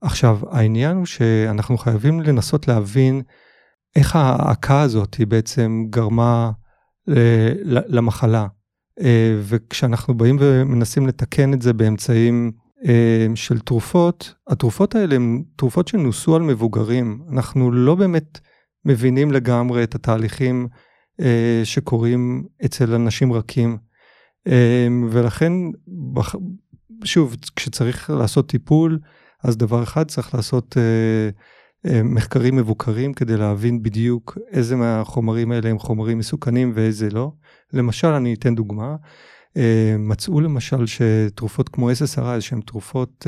עכשיו העניין הוא שאנחנו חייבים לנסות להבין איך ההעקה הזאת היא בעצם גרמה למחלה. וכשאנחנו באים ומנסים לתקן את זה באמצעים של תרופות, התרופות האלה הן תרופות שנוסו על מבוגרים. אנחנו לא באמת מבינים לגמרי את התהליכים שקורים אצל אנשים רכים. ולכן, שוב, כשצריך לעשות טיפול, אז דבר אחד צריך לעשות מחקרים מבוקרים כדי להבין בדיוק איזה מהחומרים האלה הם חומרים מסוכנים ואיזה לא. למשל, אני אתן דוגמה, מצאו למשל שתרופות כמו SSRI, שהן תרופות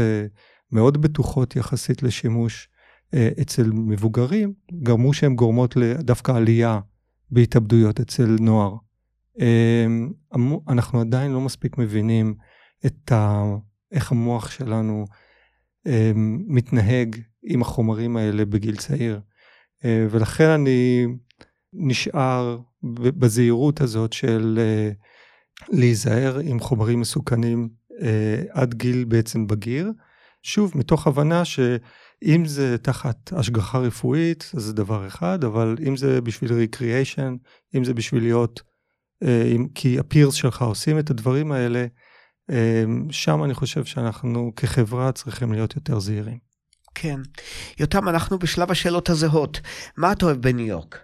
מאוד בטוחות יחסית לשימוש אצל מבוגרים, גרמו שהן גורמות דווקא עלייה בהתאבדויות אצל נוער. אנחנו עדיין לא מספיק מבינים את ה... איך המוח שלנו מתנהג עם החומרים האלה בגיל צעיר. ולכן אני נשאר בזהירות הזאת של להיזהר עם חומרים מסוכנים עד גיל בעצם בגיר. שוב, מתוך הבנה שאם זה תחת השגחה רפואית, אז זה דבר אחד, אבל אם זה בשביל ריקריאיישן, אם זה בשביל להיות, כי הפירס שלך עושים את הדברים האלה, שם אני חושב שאנחנו כחברה צריכים להיות יותר זהירים. כן. יותם, אנחנו בשלב השאלות הזהות. מה אתה אוהב בניו יורק?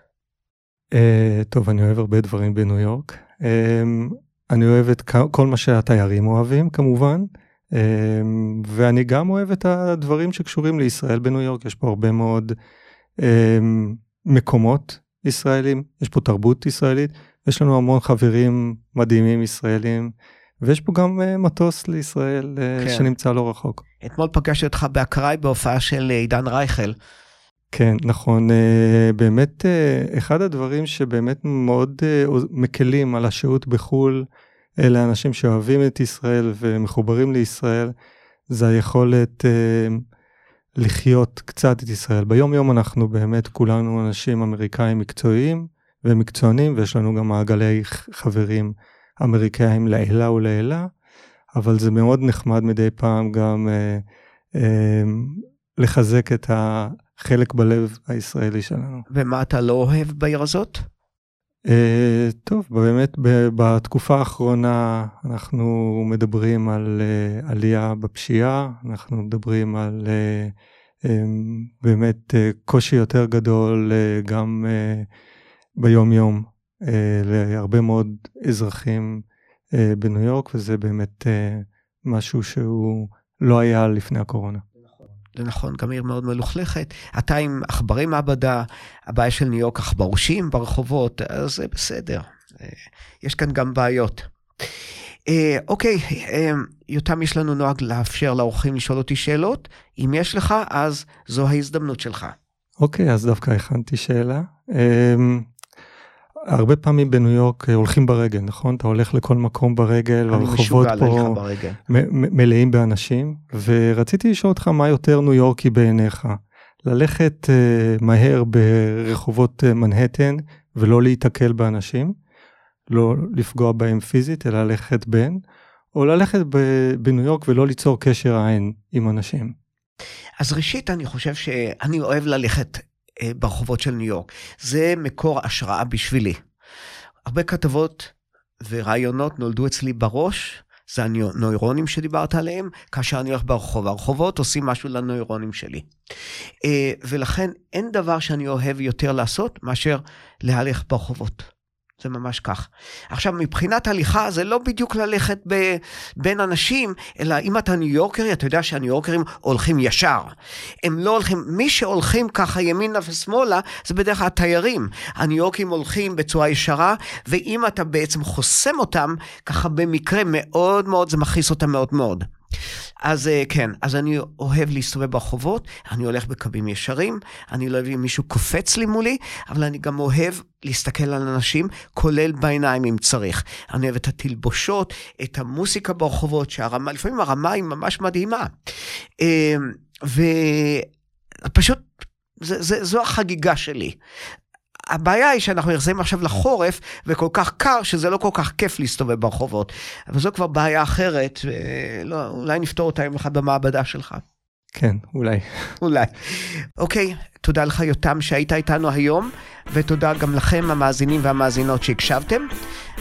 Uh, טוב, אני אוהב הרבה דברים בניו יורק. אני אוהב את כל מה שהתיירים אוהבים, כמובן. ואני גם אוהב את הדברים שקשורים לישראל בניו יורק. יש פה הרבה מאוד מקומות ישראלים, יש פה תרבות ישראלית, יש לנו המון חברים מדהימים ישראלים. ויש פה גם uh, מטוס לישראל uh, כן. שנמצא לא רחוק. אתמול פגשתי אותך באקראי בהופעה של עידן רייכל. כן, נכון. Uh, באמת, uh, אחד הדברים שבאמת מאוד uh, מקלים על השהות בחו"ל, אלה אנשים שאוהבים את ישראל ומחוברים לישראל, זה היכולת uh, לחיות קצת את ישראל. ביום יום אנחנו באמת כולנו אנשים אמריקאים מקצועיים ומקצוענים, ויש לנו גם מעגלי חברים. אמריקאים לעילה ולעילה, אבל זה מאוד נחמד מדי פעם גם אה, אה, לחזק את החלק בלב הישראלי שלנו. ומה אתה לא אוהב בעיר הזאת? אה, טוב, באמת בתקופה האחרונה אנחנו מדברים על אה, עלייה בפשיעה, אנחנו מדברים על אה, אה, באמת אה, קושי יותר גדול אה, גם אה, ביום יום. uh, להרבה מאוד אזרחים uh, בניו יורק, וזה באמת uh, משהו שהוא לא היה לפני הקורונה. זה נכון, גם עיר מאוד מלוכלכת. אתה עם עכברי מעבדה, הבעיה של ניו יורק עכברושים ברחובות, אז זה בסדר. יש כאן גם בעיות. אוקיי, יותם, יש לנו נוהג לאפשר לאורחים לשאול אותי שאלות. אם יש לך, אז זו ההזדמנות שלך. אוקיי, אז דווקא הכנתי שאלה. הרבה פעמים בניו יורק אה, הולכים ברגל, נכון? אתה הולך לכל מקום ברגל, להליכה פה ברגל. מלאים באנשים, ורציתי לשאול אותך מה יותר ניו יורקי בעיניך? ללכת uh, מהר ברחובות uh, מנהטן ולא להיתקל באנשים, לא לפגוע בהם פיזית, אלא ללכת בין, או ללכת ב- בניו יורק ולא ליצור קשר עין עם אנשים. אז ראשית, אני חושב שאני אוהב ללכת ברחובות של ניו יורק. זה מקור השראה בשבילי. הרבה כתבות ורעיונות נולדו אצלי בראש, זה הנוירונים שדיברת עליהם, כאשר אני הולך ברחוב. הרחובות עושים משהו לנוירונים שלי. אה, ולכן אין דבר שאני אוהב יותר לעשות מאשר להלך ברחובות. זה ממש כך. עכשיו, מבחינת הליכה, זה לא בדיוק ללכת ב, בין אנשים, אלא אם אתה ניו יורקרי, אתה יודע שהניו יורקרים הולכים ישר. הם לא הולכים, מי שהולכים ככה ימינה ושמאלה, זה בדרך כלל התיירים. הניו יורקים הולכים בצורה ישרה, ואם אתה בעצם חוסם אותם, ככה במקרה מאוד מאוד, זה מכעיס אותם מאוד מאוד. אז אה, כן, אז אני אוהב להסתובב ברחובות, אני הולך בקווים ישרים, אני לא אוהב אם מישהו קופץ לי מולי, אבל אני גם אוהב להסתכל על אנשים, כולל בעיניים אם צריך. אני אוהב את התלבושות, את המוסיקה ברחובות, שהרמה, לפעמים הרמה היא ממש מדהימה. אה, ופשוט, זה, זה, זו החגיגה שלי. הבעיה היא שאנחנו נכנסים עכשיו לחורף, וכל כך קר, שזה לא כל כך כיף להסתובב ברחובות. אבל זו כבר בעיה אחרת, ולא, אולי נפתור אותה יום אחד במעבדה שלך. כן, אולי. אולי. אוקיי, תודה לך יותם שהיית איתנו היום, ותודה גם לכם המאזינים והמאזינות שהקשבתם.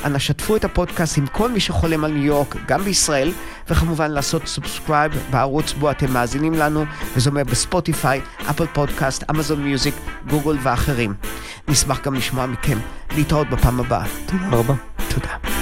אנא שתפו את הפודקאסט עם כל מי שחולם על ניו יורק, גם בישראל, וכמובן לעשות subscribe בערוץ בו אתם מאזינים לנו, וזה אומר ב Spotify, Apple Podcast, Amazon Music, Google ואחרים. נשמח גם לשמוע מכם. להתראות בפעם הבאה. תודה רבה. תודה.